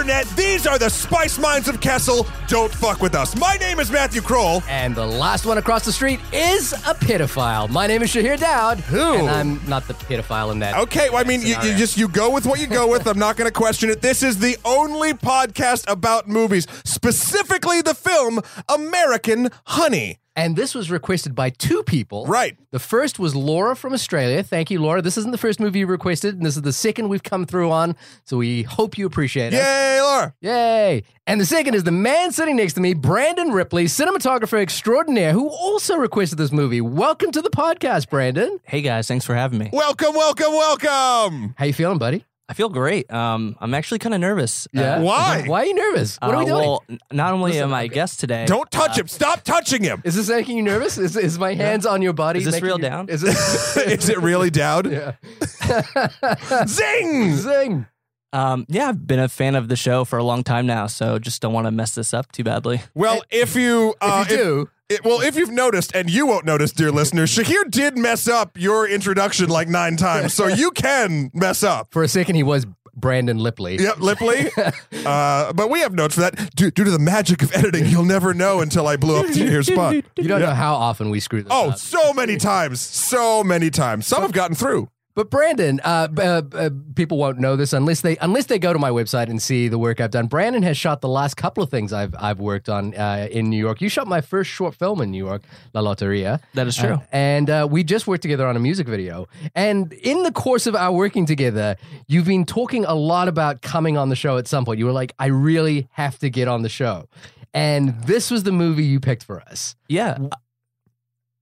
internet. These are the spice minds of Kessel. Don't fuck with us. My name is Matthew Kroll. And the last one across the street is a pedophile. My name is Shahir Dowd. Who? And I'm not the pedophile in that. Okay, well, I mean, you, you just you go with what you go with. I'm not going to question it. This is the only podcast about movies, specifically the film American Honey. And this was requested by two people. Right. The first was Laura from Australia. Thank you, Laura. This isn't the first movie you requested, and this is the second we've come through on. So we hope you appreciate it. Yay, Laura! Yay! And the second is the man sitting next to me, Brandon Ripley, cinematographer extraordinaire, who also requested this movie. Welcome to the podcast, Brandon. Hey guys, thanks for having me. Welcome, welcome, welcome. How you feeling, buddy? I feel great. Um, I'm actually kind of nervous. Yeah. Uh, Why? Why are you nervous? What are we uh, doing? Well, n- not only Listen, am I a okay. guest today. Don't touch him. Stop touching him. is this making you nervous? Is, is my hands on your body? Is this making real you- down? Is it? is it really down? yeah. Zing! Zing. Um, yeah, I've been a fan of the show for a long time now, so just don't want to mess this up too badly. Well, if you uh, If you do, It, well, if you've noticed, and you won't notice, dear listener, Shahir did mess up your introduction like nine times, so you can mess up. for a second, he was Brandon Lipley. Yep, Lipley. Uh, but we have notes for that. Due, due to the magic of editing, you'll never know until I blew up your spot. You don't know how often we screw this Oh, up. so many times. So many times. Some have gotten through. But Brandon, uh, uh, uh, people won't know this unless they unless they go to my website and see the work I've done. Brandon has shot the last couple of things I've I've worked on uh, in New York. You shot my first short film in New York, La Loteria. That is true. Uh, and uh, we just worked together on a music video. And in the course of our working together, you've been talking a lot about coming on the show at some point. You were like, I really have to get on the show. And this was the movie you picked for us. Yeah.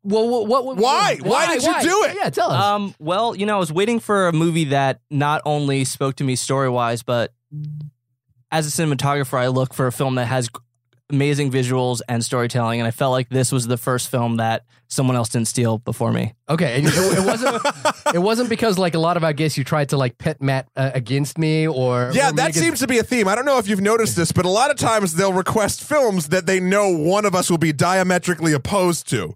Well, what? what, what Why? Why did you do it? Yeah, tell us. Um, well, you know, I was waiting for a movie that not only spoke to me story wise, but as a cinematographer, I look for a film that has amazing visuals and storytelling, and I felt like this was the first film that someone else didn't steal before me. Okay, and it, it wasn't. it wasn't because like a lot of our guests, you tried to like pit Matt uh, against me, or Yeah, or that against- seems to be a theme. I don't know if you've noticed this, but a lot of times they'll request films that they know one of us will be diametrically opposed to.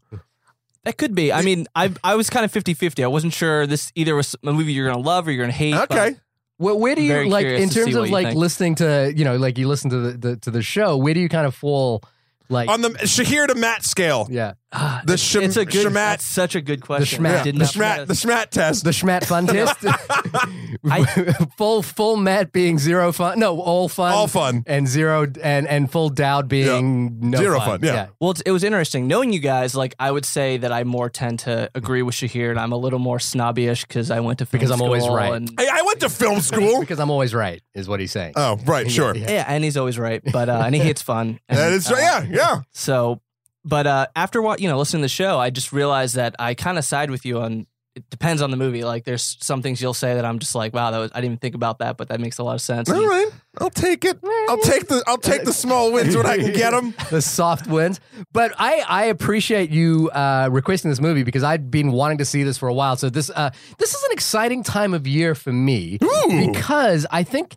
That could be. I mean, I I was kind of 50-50. I wasn't sure this either was a movie you're gonna love or you're gonna hate. Okay. Well, where do you Very like curious in to terms of what you like think. listening to you know like you listen to the, the to the show? Where do you kind of fall? Like On the Shahir to Matt scale. yeah, Ah, The it's, Shem- it's a good. Shemat- That's such a good question. Schmat. I did The not Schmat, the Schmat test. the Schmat fun test. full full Matt being zero fun. No, all fun. All fun. and zero and and full Dowd being no Zero fun, yeah. Well, it's, it was interesting knowing you guys. Like, I would say that I more tend to agree with Shahir, and I'm a little more snobbyish because I went to film school. Because I'm always school right. And, Hey, I went to film school. because I'm always right, is what he's saying. Oh, right, sure. Yeah. yeah, and he's always right, but uh, and he hates fun. And, That is uh, yeah, yeah. So, but uh, after what you know, listening to the show, I just realized that I kind of side with you on. It depends on the movie. Like, there's some things you'll say that I'm just like, wow, that was I didn't even think about that, but that makes a lot of sense. All right, I'll take it. I'll take the I'll take the small wins when I can get them. the soft wins. But I, I appreciate you uh, requesting this movie because I'd been wanting to see this for a while. So this uh, this is an exciting time of year for me Ooh. because I think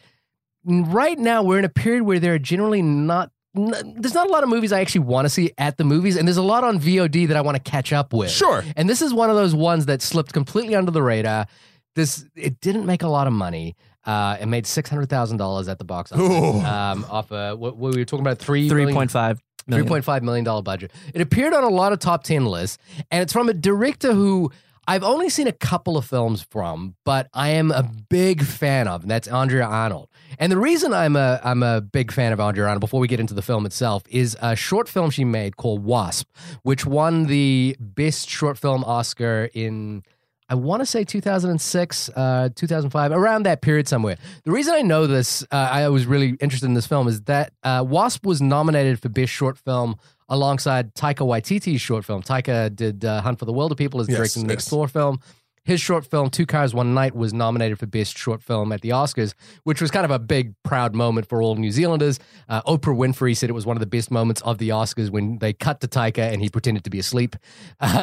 right now we're in a period where there are generally not. N- There's not a lot of movies I actually want to see at the movies, and there's a lot on VOD that I want to catch up with. Sure. And this is one of those ones that slipped completely under the radar. This it didn't make a lot of money. Uh, it made six hundred thousand dollars at the box office. Ooh. Um, off a what, what we were talking about three Three million- point five. Three point five million dollar budget. It appeared on a lot of top ten lists, and it's from a director who I've only seen a couple of films from, but I am a big fan of, and that's Andrea Arnold. And the reason I'm a I'm a big fan of Andrea Arnold, before we get into the film itself, is a short film she made called Wasp, which won the best short film Oscar in I want to say 2006, uh, 2005, around that period somewhere. The reason I know this, uh, I was really interested in this film, is that uh, Wasp was nominated for Best Short Film alongside Taika Waititi's short film. Taika did uh, Hunt for the Wilderpeople as Yes, directing the next yes. Thor film. His short film, Two Cars, One Night, was nominated for Best Short Film at the Oscars, which was kind of a big, proud moment for all New Zealanders. Uh, Oprah Winfrey said it was one of the best moments of the Oscars when they cut to Taika and he pretended to be asleep.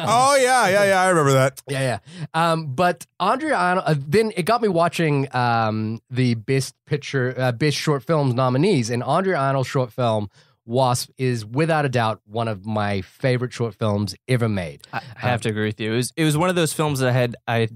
Oh yeah, yeah, yeah. I remember that. Yeah, yeah. Um, but Andrea Arnold, uh, then it got me watching um, the best picture, uh, best short films nominees, and Andrea Arnold's short film Wasp is without a doubt one of my favorite short films ever made. I I have to agree with you. It was it was one of those films that I had I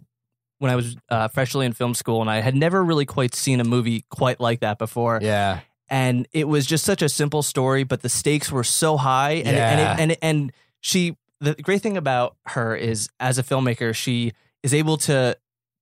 when I was uh, freshly in film school, and I had never really quite seen a movie quite like that before. Yeah, and it was just such a simple story, but the stakes were so high, and and, Yeah. it, and and she. The great thing about her is, as a filmmaker, she is able to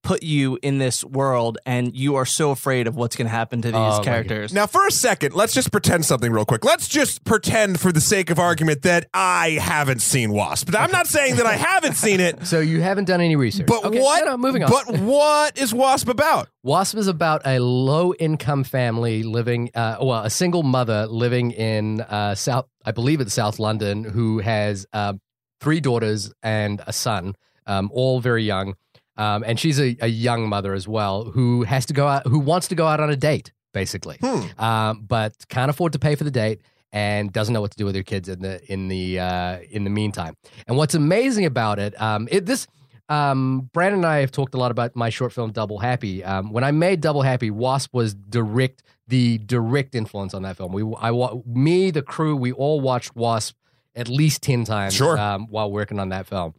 put you in this world, and you are so afraid of what's going to happen to these Oh, characters. Now, for a second, let's just pretend something real quick. Let's just pretend, for the sake of argument, that I haven't seen Wasp. I'm not saying that I haven't seen it, So you haven't done any research. but Okay, what? no, no, moving on. But what is Wasp about? Wasp is about a low income family living, uh, well, a single mother living in uh, South, I believe it's South London, who has uh, three daughters and a son, um, all very young. Um, and she's a, a young mother as well who has to go out, who wants to go out on a date, basically, Hmm. um, but can't afford to pay for the date and doesn't know what to do with her kids in the in the uh, in the meantime. And what's amazing about it, um, it this um, Brandon and I have talked a lot about my short film Double Happy. Um, when I made Double Happy, Wasp was direct the direct influence on that film. We I me the crew we all watched Wasp at least ten times Sure. um, while working on that film.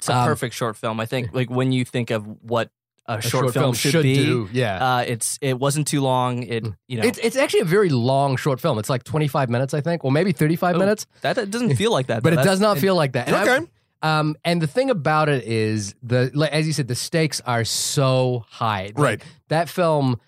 It's a Um, perfect short film. I think like when you think of what a, A short, film, should, be, do, yeah. uh, it's it wasn't too long. It you know it's it's actually a very long short film. It's like 25 minutes, I think, or maybe 35 Oh, minutes, that, that doesn't feel like that, but though. it does not feel like that. And I- Okay. Um, and the thing about it is the like, as you said, the stakes are so high. Like, Right. That film,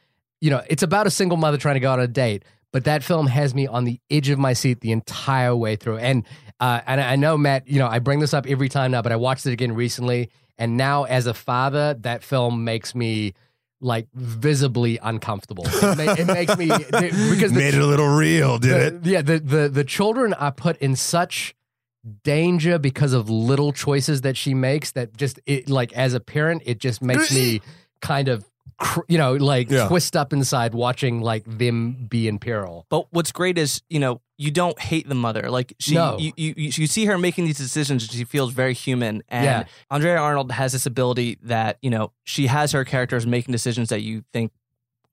you know, it's about a single mother trying to go on a date, but that film has me on the edge of my seat the entire way through. And uh, and I know Matt, you know, I bring this up every time now, but I watched it again recently, and now as a father, that film makes me like visibly uncomfortable. It, ma- it makes me because the Made it a little real, did it? Yeah, the, the the children are put in such danger because of little choices that she makes that just it like as a parent it just makes me kind of you know like Yeah. twist up inside watching like them be in peril. But what's great is you know you don't hate the mother. Like she, No. you, you you you see her making these decisions. She feels very human. And Yeah. Andrea Arnold has this ability that you know she has her characters making decisions that you think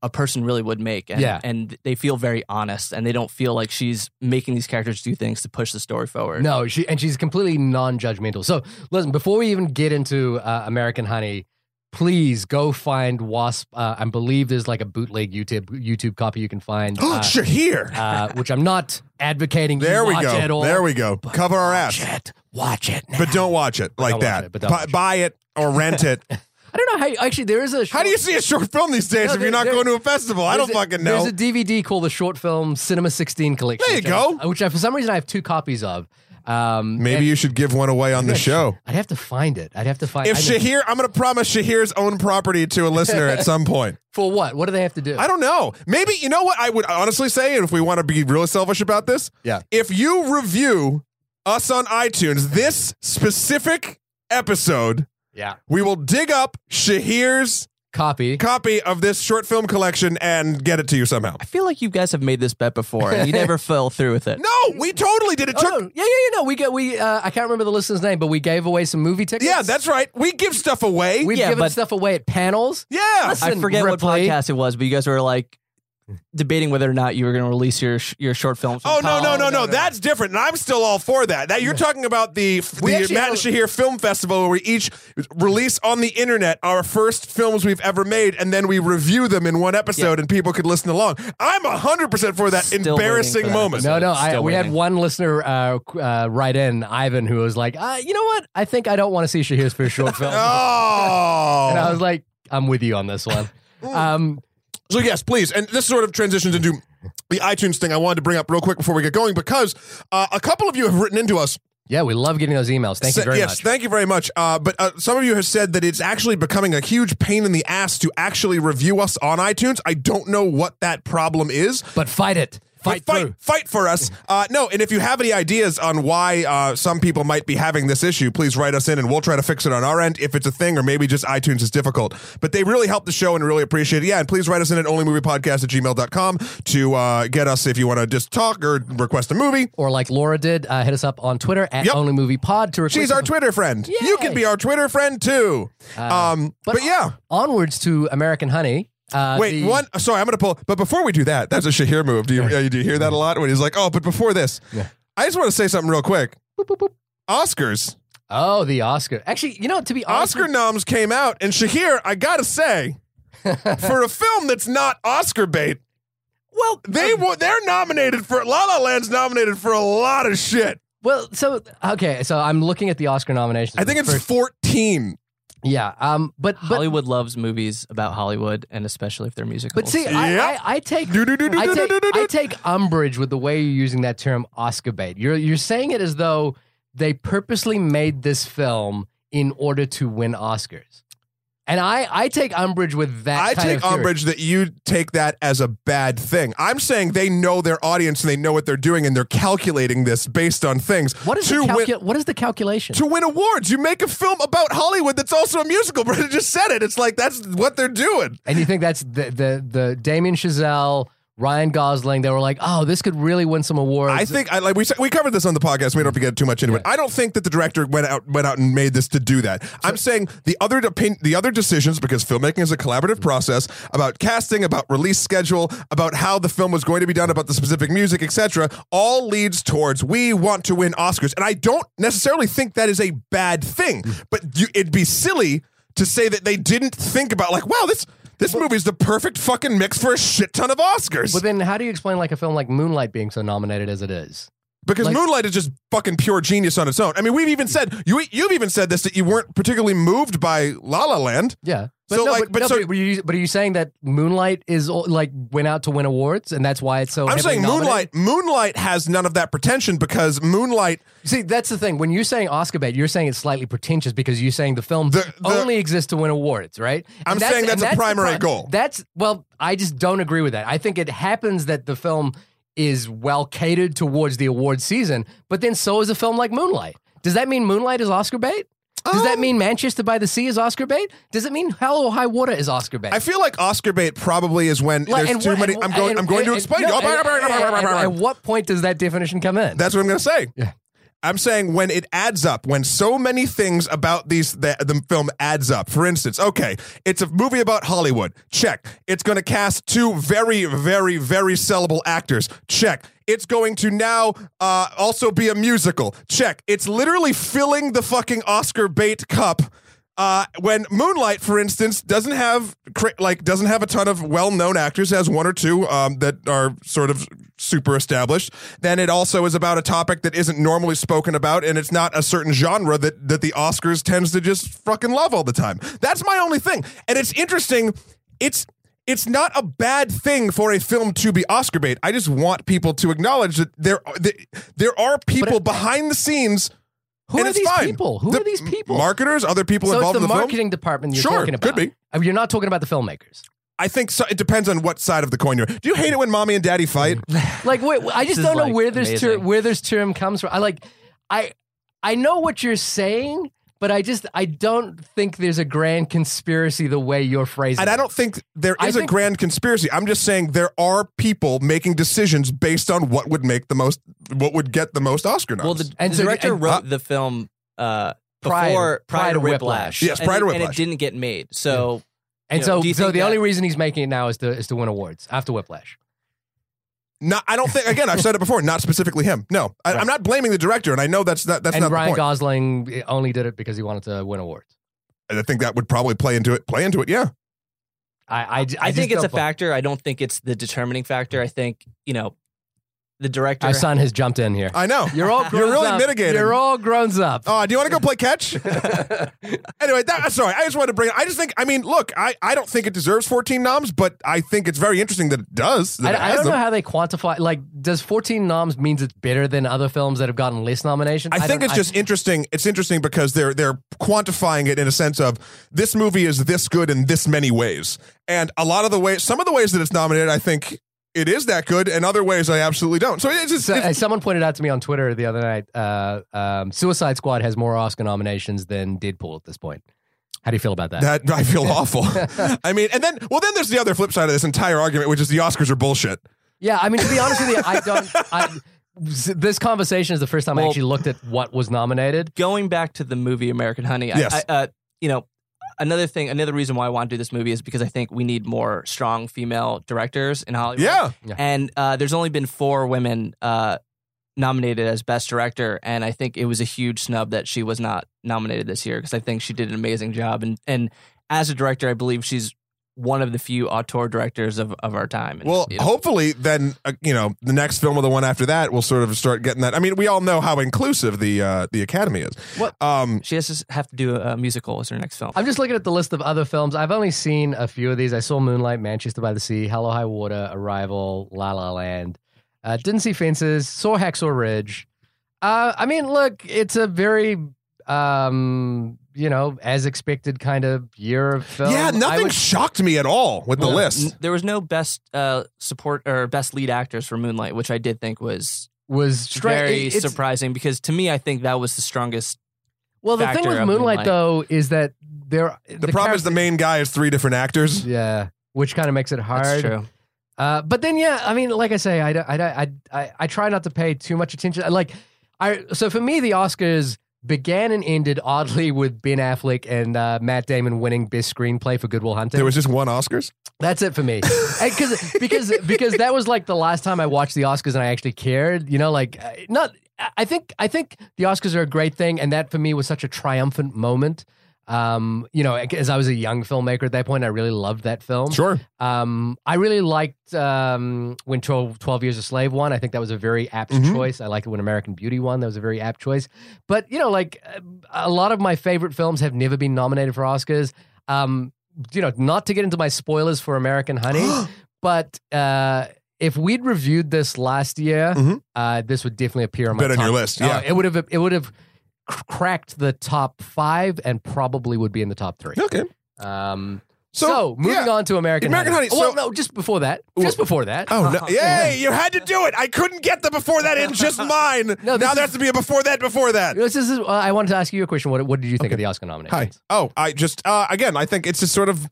a person really would make. And, Yeah. and they feel very honest, and they don't feel like she's making these characters do things to push the story forward. No, she and she's completely non-judgmental. So listen, before we even get into uh, American Honey, please go find Wasp. Uh, I believe there's like a bootleg YouTube YouTube copy you can find. Oh, Uh, Shahir. uh, which I'm not advocating. you There we watch go. At all. There we go. Cover our ass. Watch it. Watch it. But don't watch it like that. it, but don't Bu- watch it. buy it or rent it. I don't know how. You, Actually, there is a. How do you see a short film these days No, if you're not going to a festival? I don't a- fucking know. There's a DVD called the Short Film Cinema 16 Collection. There you which I- go. which I, for some reason I have two copies of. Um, Maybe and you should give one away on the show. I'd have to find it. I'd have to find. If I know- Shahir, I'm going to promise Shahir's own property to a listener at some point. for what? What do they have to do? I don't know. Maybe you know what I would honestly say, and if we want to be real selfish about this, Yeah. If you review us on iTunes, this specific episode, yeah. we will dig up Shahir's Copy. copy of this short film collection and get it to you somehow. I feel like you guys have made this bet before, and you never fell through with it. No, we totally did. It Oh, took. no. Yeah, yeah, yeah. No, we get we. Uh, I can't remember the listener's name, but we gave away some movie tickets. Yeah, that's right. We give stuff away. We've Yeah, given but- stuff away at panels. yeah. Listen, I forget what podcast it was, but you guys were like debating whether or not you were going to release your your short films. Oh no no college. no no! That's different, and I'm still all for that. That you're talking about the We the Matt and Shahir Film Festival, where we each release on the internet our first films we've ever made, and then we review them in one episode, and people could listen along. I'm hundred percent for that Still embarrassing waiting for that moment. No, no. I, Still we had one listener uh, uh, write in, Ivan, who was like, uh, "You know what? I think I don't want to see Shahir's first short film." Oh, And I was like, I'm with you on this one. Um, So yes, please. And this sort of transitions into the iTunes thing I wanted to bring up real quick before we get going because uh, a couple of you have written into us. yeah, we love getting those emails. Thank you very yes, much. thank you very much. Uh, but uh, some of you have said that it's actually becoming a huge pain in the ass to actually review us on iTunes. I don't know what that problem is. but fight it. Fight, But fight, fight for us. Uh, no, and if you have any ideas on why uh, some people might be having this issue, please write us in and we'll try to fix it on our end if it's a thing or maybe just iTunes is difficult. But they really help the show and really appreciate it. Yeah, and please write us in at onlymoviepodcast at gmail.com to uh, get us if you want to just talk or request a movie. Or like Laura did, uh, hit us up on Twitter at Yep. Only Movie Pod to request. She's our Twitter friend. You can be our Twitter friend too. um, but, but- yeah. onwards to American Honey. Uh, Wait, the- one. Sorry, I'm going to pull. But before we do that, that's a Shahir move. Do you, uh, do you hear that a lot? When he's like, oh, but before this, I just want to say something real quick. Oscars. Oh, the Oscar. Actually, you know, to be honest, Oscar noms came out, and Shahir, I gotta say, for a film that's not Oscar bait, Well, They wa- they're nominated for La La Land's nominated for a lot of shit. well, so okay, so I'm looking at the Oscar nominations. I think it's First- 14. Yeah. Um, but but Hollywood loves movies about Hollywood, and especially if they're musicals. but see, I, Yeah. I, I take Do, do, do, do, I do, take, do, do, do. I take umbrage with the way you're using that term Oscar bait. You're you're saying it as though they purposely made this film in order to win Oscars. And I, I take umbrage with that. I take umbrage that you take that as a bad thing. I'm saying they know their audience and they know what they're doing and they're calculating this based on things. What is to the win, what is the calculation? to win awards? You make a film about Hollywood that's also a musical. Brandon just said it. It's like that's what they're doing. and you think that's the the the Damien Chazelle, Ryan Gosling? They were like, oh, this could really win some awards. I think I like we we covered this on the podcast. We don't have to get too much into it. I don't think that the director went out went out and made this to do that. I'm saying the other the other decisions because filmmaking is a collaborative process about casting, about release schedule, about how the film was going to be done, about the specific music, etc. All leads towards we want to win Oscars, and I don't necessarily think that is a bad thing. Mm. But you, it'd be silly to say that they didn't think about like, wow, this. This movie is the perfect fucking mix for a shit ton of Oscars. But then, how do you explain like a film like Moonlight being so nominated as it is? Because Like- Moonlight is just fucking pure genius on its own. I mean, we've even said you you've even said this that you weren't particularly moved by La La Land. Yeah. But So, no, like, but, but no, so- but, you, but are you saying that Moonlight is like went out to win awards and that's why it's so? I'm saying nominated? Moonlight Moonlight has none of that pretension because Moonlight See, that's the thing. When you're saying Oscar bait, you're saying it's slightly pretentious because you're saying the film The- the- only exists to win awards, right? I'm And saying that's and a primary pri- goal. That's well, I just don't agree with that. I think it happens that the film is well catered towards the award season, but then so is a film like Moonlight. Does that mean Moonlight is Oscar bait? Does that Um, mean Manchester by the Sea is Oscar bait? Does it mean Hell or High Water is Oscar bait? I feel like Oscar bait probably is when Like, there's and too what- many. and- I'm going. and- I'm going to and- explain. no, Oh, and- and- and- At what point does that definition come in? That's what I'm going to say. Yeah. I'm saying when it adds up, when so many things about these the, the film adds up. For instance, okay, it's a movie about Hollywood. Check. It's going to cast two very, very, very sellable actors. Check. It's going to now uh, also be a musical. Check. It's literally filling the fucking Oscar bait cup. Uh, when Moonlight, for instance, doesn't have like doesn't have a ton of well-known actors, has one or two um, that are sort of super established. Then it also is about a topic that isn't normally spoken about, and it's not a certain genre that that the Oscars tends to just fucking love all the time. That's my only thing, and it's interesting. It's it's not a bad thing for a film to be Oscar bait. I just want people to acknowledge that there that there are people it- behind the scenes. Who and are it's these fine. people? Who The are these people? Marketers, other people so it's involved the in the film. marketing department you're Sure, talking could be. You're not talking about the filmmakers. I think so. It depends on what side of the coin you're. Do you hate it when mommy and daddy fight? Like, wait, I just don't know like, where this term where this term comes from. I like, I I know what you're saying, but I just I don't think there's a grand conspiracy the way you're phrasing. It. And I don't think there is I is a grand conspiracy. I'm just saying there are people making decisions based on what would make the most, what would get the most Oscar noms. Well, the, And the so- director and- wrote uh, the film uh, Prior- before Pride, to Whiplash. Whiplash. Yes, And prior to it- and it didn't get made. So And you so, know, do you so think the only reason he's making it now is to is to win awards after Whiplash. not, I don't think. Again, I've said it before. Not specifically him. No, I, Right. I'm not blaming the director, and I know that's not that's and not Ryan the point. Gosling only did it because he wanted to win awards. and I think that would probably play into it. Play into it. Yeah. I I, I, just think it's a don't- factor. I don't think it's the determining factor. I think you know the director. Our son has jumped in here. I know. You're all You're really up. mitigating. You're all grown up. Oh, do you want to go play catch? anyway, that, uh, sorry. I just wanted to bring. it. I just think. I mean, look. I, I don't think it deserves 14 noms, but I think it's very interesting that it does. that it I, I don't know how they quantify. Like, does 14 noms means it's better than other films that have gotten less nominations? I think don't- it's just interesting. It's interesting because they're they're quantifying it in a sense of this movie is this good in this many ways, and a lot of the ways, some of the ways that it's nominated, I think it is that good, and other ways I absolutely don't. So it's just So, it's- someone pointed out to me on Twitter the other night, uh, um, Suicide Squad has more Oscar nominations than Deadpool at this point. How do you feel about that? that I feel awful. I mean, and then well, then there's the other flip side of this entire argument, which is the Oscars are bullshit. yeah, I mean, to be honest with you, I don't. I, this conversation is the first time I actually looked at what was nominated. going back to the movie American Honey, Yes. I, I, uh, you know, another thing, another reason why I want to do this movie is because I think we need more strong female directors in Hollywood. Yeah, And uh, there's only been four women uh, nominated as Best Director, and I think it was a huge snub that she was not nominated this year because I think she did an amazing job. And and as a director, I believe she's one of the few auteur directors of, of our time. And, Well, you know, hopefully, then uh, you know the next film or the one after that will sort of start getting that. I mean, we all know how inclusive the uh, the Academy is. What- Um, she has to have to do a, a musical as her next film. I'm just looking at the list of other films. I've only seen a few of these. I saw Moonlight, Manchester by the Sea, Hell or High Water, Arrival, La La Land. Uh, didn't see Fences. Saw Hacksaw Ridge. Uh, I mean, look, it's a very, um, you know, as expected kind of year of film. yeah, nothing would- shocked me at all with the list. n- there was no best uh, support or best lead actors for Moonlight, which I did think was was stra- very it- surprising because to me, I think that was the strongest. Well, the thing with Moonlight, Moonlight. though is that there. The, problem is the main guy is three different actors. Yeah, which kind of makes it hard. That's true. Uh, but then, yeah, I mean, like I say, I, I, I, I, I try not to pay too much attention. Like, I so for me, the Oscars began and ended oddly with Ben Affleck and uh, Matt Damon winning Best Screenplay for Good Will Hunting. There was just one Oscars. That's it for me, because because because that was like the last time I watched the Oscars and I actually cared. You know, like uh, not. I think I think the Oscars are a great thing, and that for me was such a triumphant moment. Um, you know, as I was a young filmmaker at that point, I really loved that film. Sure. Um, I really liked um, when 12, 12 Years a Slave won. I think that was a very apt Mhm. choice. I liked it when American Beauty won. That was a very apt choice. But, you know, like uh, a lot of my favorite films have never been nominated for Oscars. Um, you know, not to get into my spoilers for American Honey, but uh, if we'd reviewed this last year, Mhm. uh, this would definitely appear on my Been on your list, uh, yeah. it would have. It would have cracked the top five and probably would be in the top three. Okay. Um, So, so, moving yeah. on to American, American Honey, Well, so- no, just before that. Just before that. Oh no! Yay! You had to do it. I couldn't get the before that in just mine. No, now is- there has to be a before that. Before that. This is, uh, I wanted to ask you a question. What, what did you think of the Oscar nominations? Hi. Oh, I just uh, again, I think it's just sort of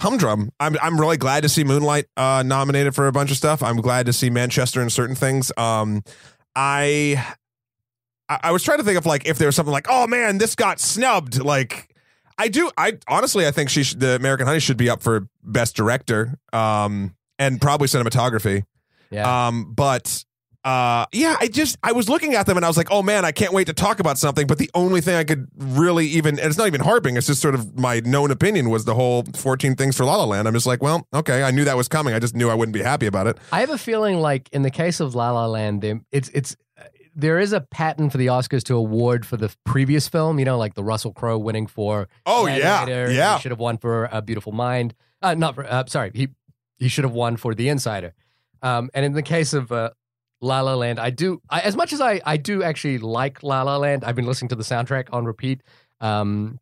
humdrum. I'm I'm really glad to see Moonlight uh, nominated for a bunch of stuff. I'm glad to see Manchester in certain things. Um, I I, I was trying to think of like if there was something like, oh man, this got snubbed. Like I do. I honestly, I think she should, the American Honey should be up for best director. Um, and probably cinematography. Yeah. Um, but uh, yeah, I just I was looking at them and I was like, oh man, I can't wait to talk about something. But the only thing I could really even and it's not even harping. It's just sort of my known opinion was the whole fourteen things for La La Land. I'm just like, well, okay, I knew that was coming. I just knew I wouldn't be happy about it. I have a feeling like in the case of La La Land, it's it's there is a pattern for the Oscars to award for the previous film. You know, like the Russell Crowe winning for Oh yeah, yeah. He should have won for A Beautiful Mind. Uh, not for, uh, sorry. He he should have won for The Insider. Um, and in the case of uh, La La Land, I do I, as much as I I do actually like La La Land. I've been listening to the soundtrack on repeat. Um,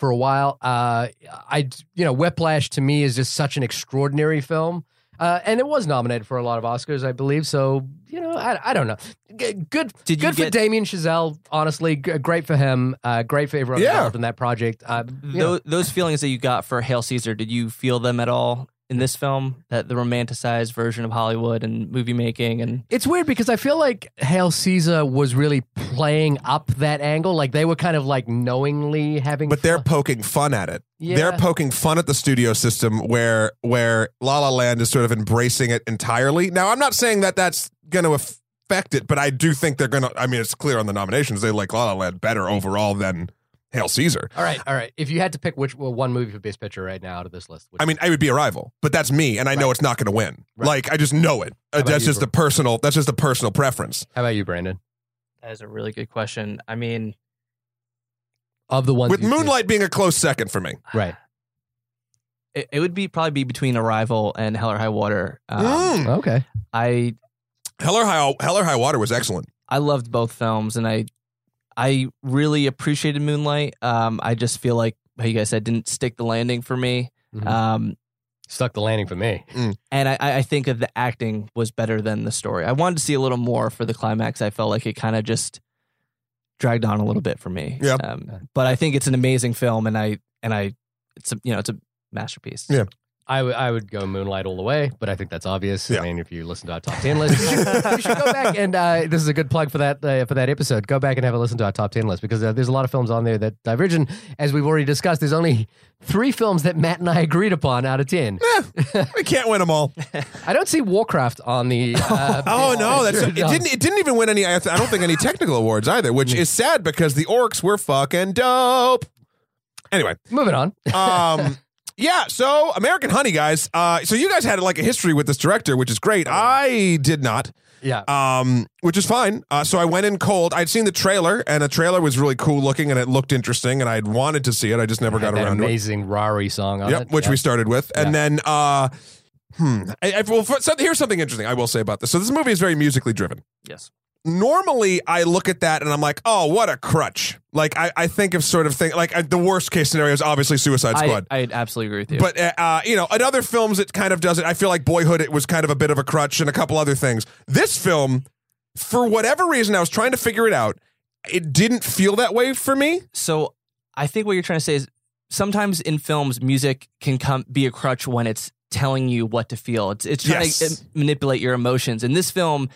for a while, uh, I you know Whiplash to me is just such an extraordinary film. Uh, and it was nominated for a lot of Oscars, I believe. So you know, I, I don't know. G- Good, Did good for get- Damien Chazelle. Honestly, G- great for him. Uh, great for everyone Yeah. involved in that project. Uh, Those, those feelings that you got for Hail Caesar, did you feel them at all in this film? That the romanticized version of Hollywood and movie making and It's weird because I feel like Hail Caesar was really playing up that angle. Like they were kind of like knowingly having. But they're fun. poking fun at it. Yeah. They're poking fun at the studio system where where La La Land is sort of embracing it entirely. Now, I'm not saying that that's going to affect it, but I do think they're going to. I mean, it's clear on the nominations they like La La Land better overall than Hail Caesar. All right, all right. If you had to pick which well, one movie for Best Picture right now out of this list, which I mean, I would be Arrival, but that's me, and I know Right. it's not going to win. Right. Like, I just know it. Uh, about that's you, just bro? a personal. That's just a personal preference. how about you, Brandon? that is a really good question. I mean, Of the ones With you've seen. Moonlight being a close second for me. right? it, it would be probably be between Arrival and Hell or High Water. Um, Mm. Okay. I Hell or High Hell or High Water was excellent. I loved both films, and I I really appreciated Moonlight. Um, I just feel like how you guys said didn't stick the landing for me. Mhm. Um, Stuck the landing for me. and I, I think that the acting was better than the story. I wanted to see a little more for the climax. I felt like it kind of just dragged on a little bit for me. Yeah. Um, but I think it's an amazing film, and I and I it's a you know it's a masterpiece. Yeah. I would go Moonlight all the way, but I think that's obvious. Yeah. I mean, if you listen to our top ten list, you should, you should go back and uh, this is a good plug for that uh, for that episode. Go back and have a listen to our top ten list because uh, there's a lot of films on there that diverge. And as we've already discussed, there's only three films that Matt and I agreed upon out of ten. We can't win them all. I don't see Warcraft on the. Uh, Oh no, that's it. Didn't it didn't even win any. I th- I don't think any technical awards either, which is sad because the orcs were fucking dope. Anyway, Moving on. um, Yeah, so American Honey, guys. Uh, so you guys had like a history with this director, which is great. I did not, Yeah. um, which is fine. Uh, so I went in cold. I'd seen the trailer, and the trailer was really cool looking, and it looked interesting, and I'd wanted to see it. I just never got that around to it. amazing Rari song on Yep, it. which we started with, and Yeah. then uh, hmm. I, I, well, so here's something interesting I will say about this. So this movie is very musically driven. Yes. Normally, I look at that and I'm like, oh, what a crutch. Like I, I think of sort of thing like uh, the worst case scenario is obviously Suicide Squad. I absolutely agree with you. But uh, uh, you know, in other films, it kind of does it. I feel like Boyhood, it was kind of a bit of a crutch, and a couple other things. This film, for whatever reason, I was trying to figure it out. It didn't feel that way for me. so I think what you're trying to say is sometimes in films, music can come be a crutch when it's telling you what to feel. It's it's trying Yes. to manipulate your emotions. In this film,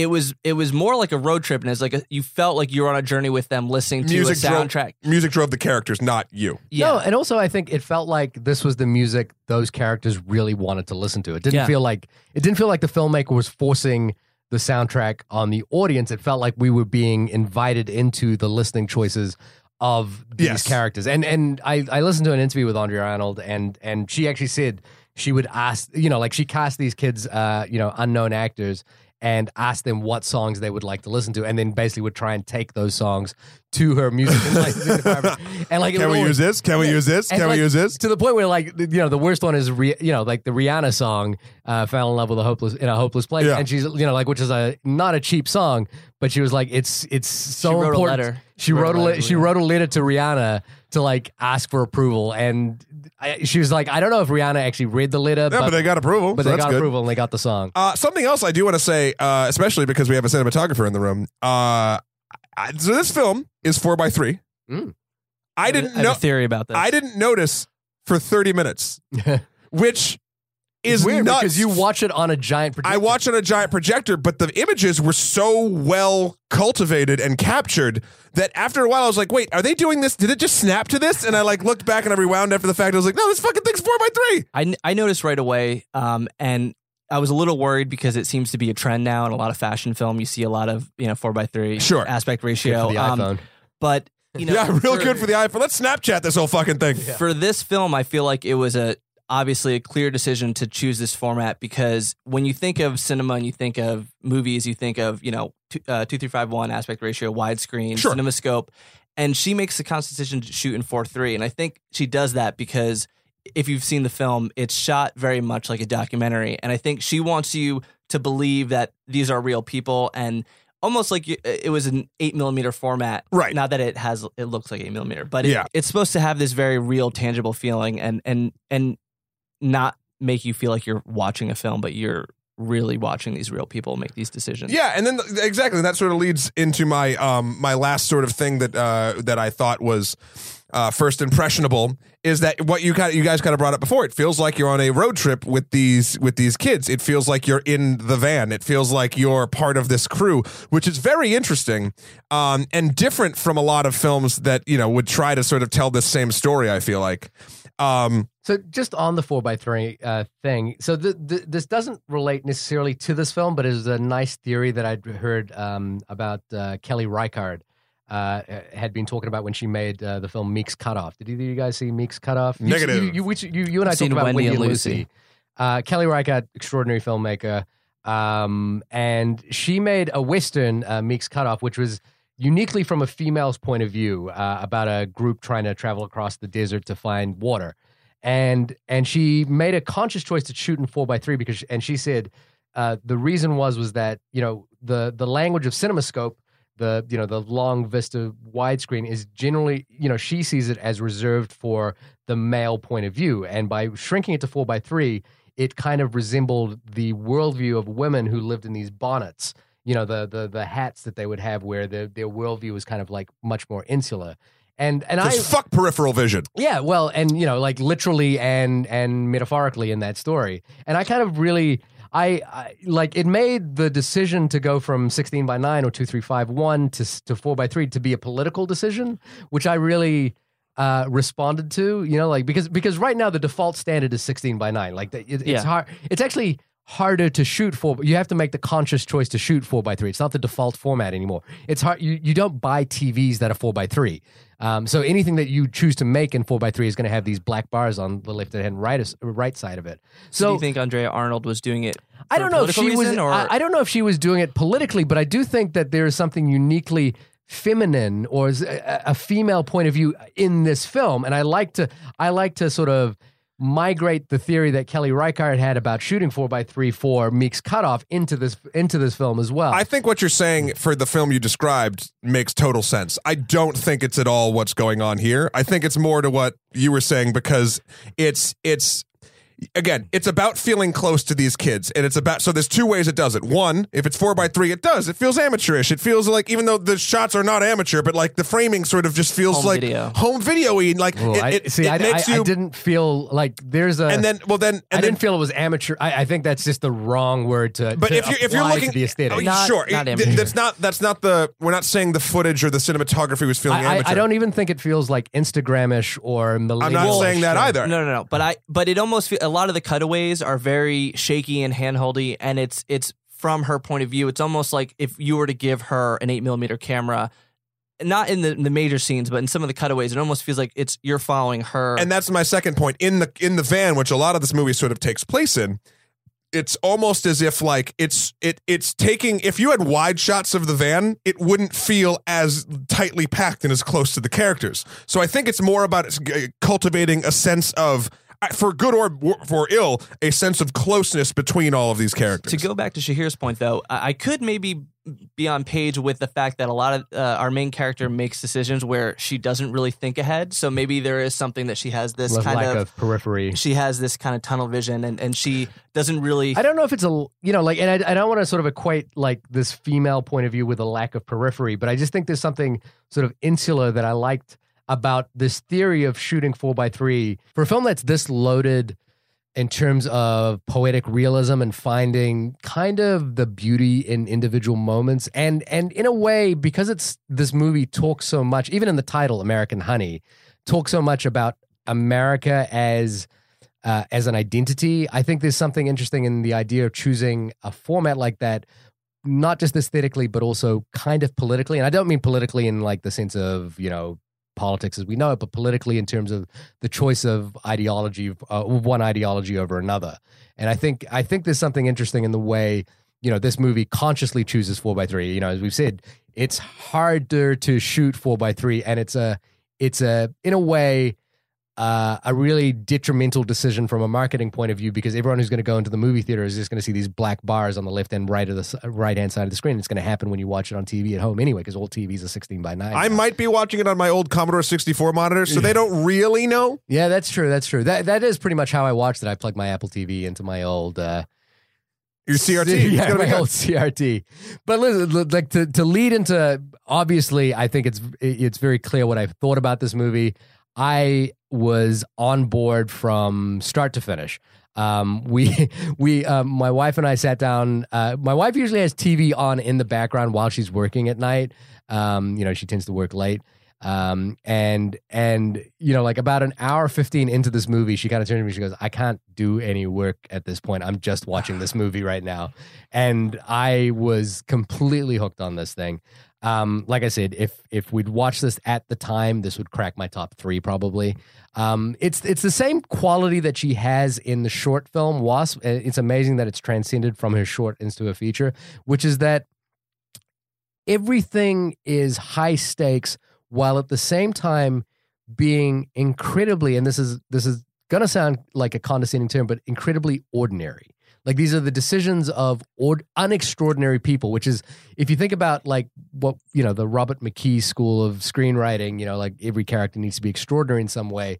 it was it was more like a road trip, and it's like a, you felt like you were on a journey with them, listening to Music a drove- soundtrack. Music drove the characters, not you. Yeah, No, and also I think it felt like this was the music those characters really wanted to listen to. It didn't Yeah. feel like it didn't feel like the filmmaker was forcing the soundtrack on the audience. It felt like we were being invited into the listening choices of these Yes. characters. And and I, I listened to an interview with Andrea Arnold and and she actually said she would ask you know, like she cast these kids uh, you know, unknown actors and asked them what songs they would like to listen to, and then basically would try and take those songs to her music and licensing department. And like, Can we always- use this? Can we use this? and, Can we like, use this? to the point where like you know the worst one is Ri- you know like the Rihanna song uh, "Fell in Love with a Hopeless in a Hopeless Place" Yeah. and she's you know like which is a not a cheap song, but she was like it's it's so She wrote a important. letter. She wrote a letter le- she wrote a letter to Rihanna to like ask for approval, and I, she was like I don't know if Rihanna actually read the letter, Yeah, but, but they got approval. but so they got good. approval and they got the song. Uh, something else I do want to say, uh, especially because we have a cinematographer in the room. Uh, I, so this film is four by three. Mm. I didn't I have know. a theory about this. I didn't notice for thirty minutes, which is weird nuts. because you watch it on a giant. Projector. I watched on a giant projector, but the images were so well cultivated and captured that after a while I was like, "Wait, are they doing this? Did it just snap to this?" And I like looked back and I rewound after the fact. I was like, "No, this fucking thing's four by three. I, I noticed right away, um, and I was a little worried because it seems to be a trend now in a lot of fashion film. You see a lot of you know four by three Sure. aspect Good ratio. for the Um, but you know, yeah, real good for the iPhone. Let's Snapchat this whole fucking thing. for this film, I feel like it was a obviously a clear decision to choose this format because when you think of cinema and you think of movies, you think of you know two, uh, two three five one aspect ratio, widescreen, Sure. CinemaScope, and she makes the conscious decision to shoot in four three, and I think she does that because if you've seen the film, it's shot very much like a documentary, and I think she wants you to believe that these are real people and. Almost like you- it was an eight millimeter format, Right. Not that it has, it looks like eight millimeter, but it, Yeah. it's supposed to have this very real, tangible feeling, and and and not make you feel like you're watching a film, but you're really watching these real people make these decisions. Yeah, and then th- exactly that sort of leads into my um my last sort of thing that uh that I thought was uh first impressionable is that what you got you guys kind of brought up before. It feels like you're on a road trip with these with these kids. It feels like you're in the van. It feels like you're part of this crew, which is very interesting um and different from a lot of films that, you know, would try to sort of tell this same story, I feel like. Um So just on the four by three uh, thing, so th- th- this doesn't relate necessarily to this film, but it is a nice theory that I'd heard um, about uh, Kelly Reichardt uh, had been talking about when she made uh, the film Meek's Cutoff. Did either of you guys see Meek's Cutoff? You- Negative. You, you, which, you, you and I I've talked about Wendy Wendy, and and Lucy. Lucy. Uh, Kelly Reichardt, extraordinary filmmaker, um, and she made a western, uh, Meek's Cutoff, which was uniquely from a female's point of view uh, about a group trying to travel across the desert to find water and and she made a conscious choice to shoot in four by three because and she said uh, the reason was was that you know the the language of CinemaScope, the you know the long vista widescreen is generally you know she sees it as reserved for the male point of view, and by shrinking it to four by three, it kind of resembled the worldview of women who lived in these bonnets. You know the the the hats that they would have, where their their worldview was kind of like much more insular. And and I fuck peripheral vision. yeah, well, and you know, like literally and and metaphorically in that story. And I kind of really I, I like it made the decision to go from 16 by 9 or 2351 to s- to 4 by 3 to be a political decision, which I really uh, responded to, you know, like because because right now the default standard is 16 by 9. Like the, it, Yeah. it's hard it's actually harder to shoot for. You have to make the conscious choice to shoot four by three. It's not the default format anymore. It's hard. You, you don't buy TVs that are four by three. Um, so anything that you choose to make in four by three is going to have these black bars on the left and right right side of it. So, do you think Andrea Arnold was doing it? I don't know if she was. or I, I don't know if she was doing it politically, but I do think that there is something uniquely feminine or a, a female point of view in this film, and I like to. I like to sort of migrate the theory that Kelly Reichardt had about shooting four by three for Meek's cutoff into this into this film as well. I think what you're saying for the film you described makes total sense. I don't think it's at all what's going on here. I think it's more to what you were saying because it's it's again, it's about feeling close to these kids, and it's about so there's two ways it does it. One, if it's four by three, it does. It feels amateurish. It feels like even though the shots are not amateur, but like the framing sort of just feels Home like video. home video-y. Like Well, it, I, it, see, it I, I, makes I you. didn't feel like there's a. and then, well, then, and I then, didn't feel it was amateur. I, I think that's just the wrong word to. But to if you're if you're apply looking the aesthetic, oh, Not- sure, not It- amateur. that's not that's not the. We're not saying the footage or the cinematography was feeling I, I, amateur. I don't even think it feels like Instagramish or millennial. I'm not saying that either. No, no, no. But I, but it almost feel, a lot of the cutaways are very shaky and handholdy, and it's it's from her point of view. It's almost like if you were to give her an eight millimeter camera, not in the the major scenes, but in some of the cutaways, it almost feels like it's you're following her. and that's my second point in the in the van which a lot of this movie sort of takes place in it's almost as if like it's it it's taking if you had wide shots of the van it wouldn't feel as tightly packed and as close to the characters so i think it's more about uh, cultivating a sense of for good or for ill a sense of closeness between all of these characters to go back to Shahir's point, though, I I could maybe be on page with the fact that a lot of uh, our main character makes decisions where she doesn't really think ahead. So maybe there is something that she has this With kind lack of, of periphery. she has this kind of tunnel vision, and and she doesn't really. I don't know if it's a you know like, and I, I don't want to sort of equate like this female point of view with a lack of periphery, but I just think there's something sort of insular that I liked about this theory of shooting four by three for a film that's this loaded in terms of poetic realism and finding kind of the beauty in individual moments and and in a way because it's this movie talks so much even in the title American Honey talks so much about America as uh, as an identity. I think there's something interesting in the idea of choosing a format like that, not just aesthetically, but also kind of politically. And I don't mean politically in like the sense of, you know, politics as we know it, but politically in terms of the choice of ideology, uh, one ideology over another. And I think I think there's something interesting in the way you know this movie consciously chooses four by three. You know, as we've said, it's harder to shoot four by three, and it's a it's a in a way uh, a really detrimental decision from a marketing point of view because everyone who's going to go into the movie theater is just going to see these black bars on the left and right of the right hand side of the screen. It's going to happen when you watch it on TV at home anyway because all TVs are 16 by 9. i now. might be watching it on my old commodore 64 monitor so they don't really know Yeah, that's true. That's true. That that is pretty much how I watched it. I plugged my Apple TV into my old uh, your crt yeah, my old CRT. But listen, like to to lead into obviously, I think it's it's very clear what I've thought about this movie. I was on board from start to finish. Um, we we um, my wife and I sat down. Uh, my wife usually has TV on in the background while she's working at night. Um, you know, she tends to work late. Um, and and you know, like about an hour fifteen into this movie, she kind of turned to me. She goes, "I can't do any work at this point. I'm just watching this movie right now." And I was completely hooked on this thing. Um, like I said, if if we'd watched this at the time, this would crack my top three probably. Um, it's it's the same quality that she has in the short film Wasp. Uh, It's amazing that it's transcended from her short into a feature, which is that everything is high stakes while at the same time being incredibly and this is this is gonna sound like a condescending term but incredibly ordinary like these are the decisions of ord- unextraordinary people which is if you think about like what you know the robert mckee school of screenwriting you know like every character needs to be extraordinary in some way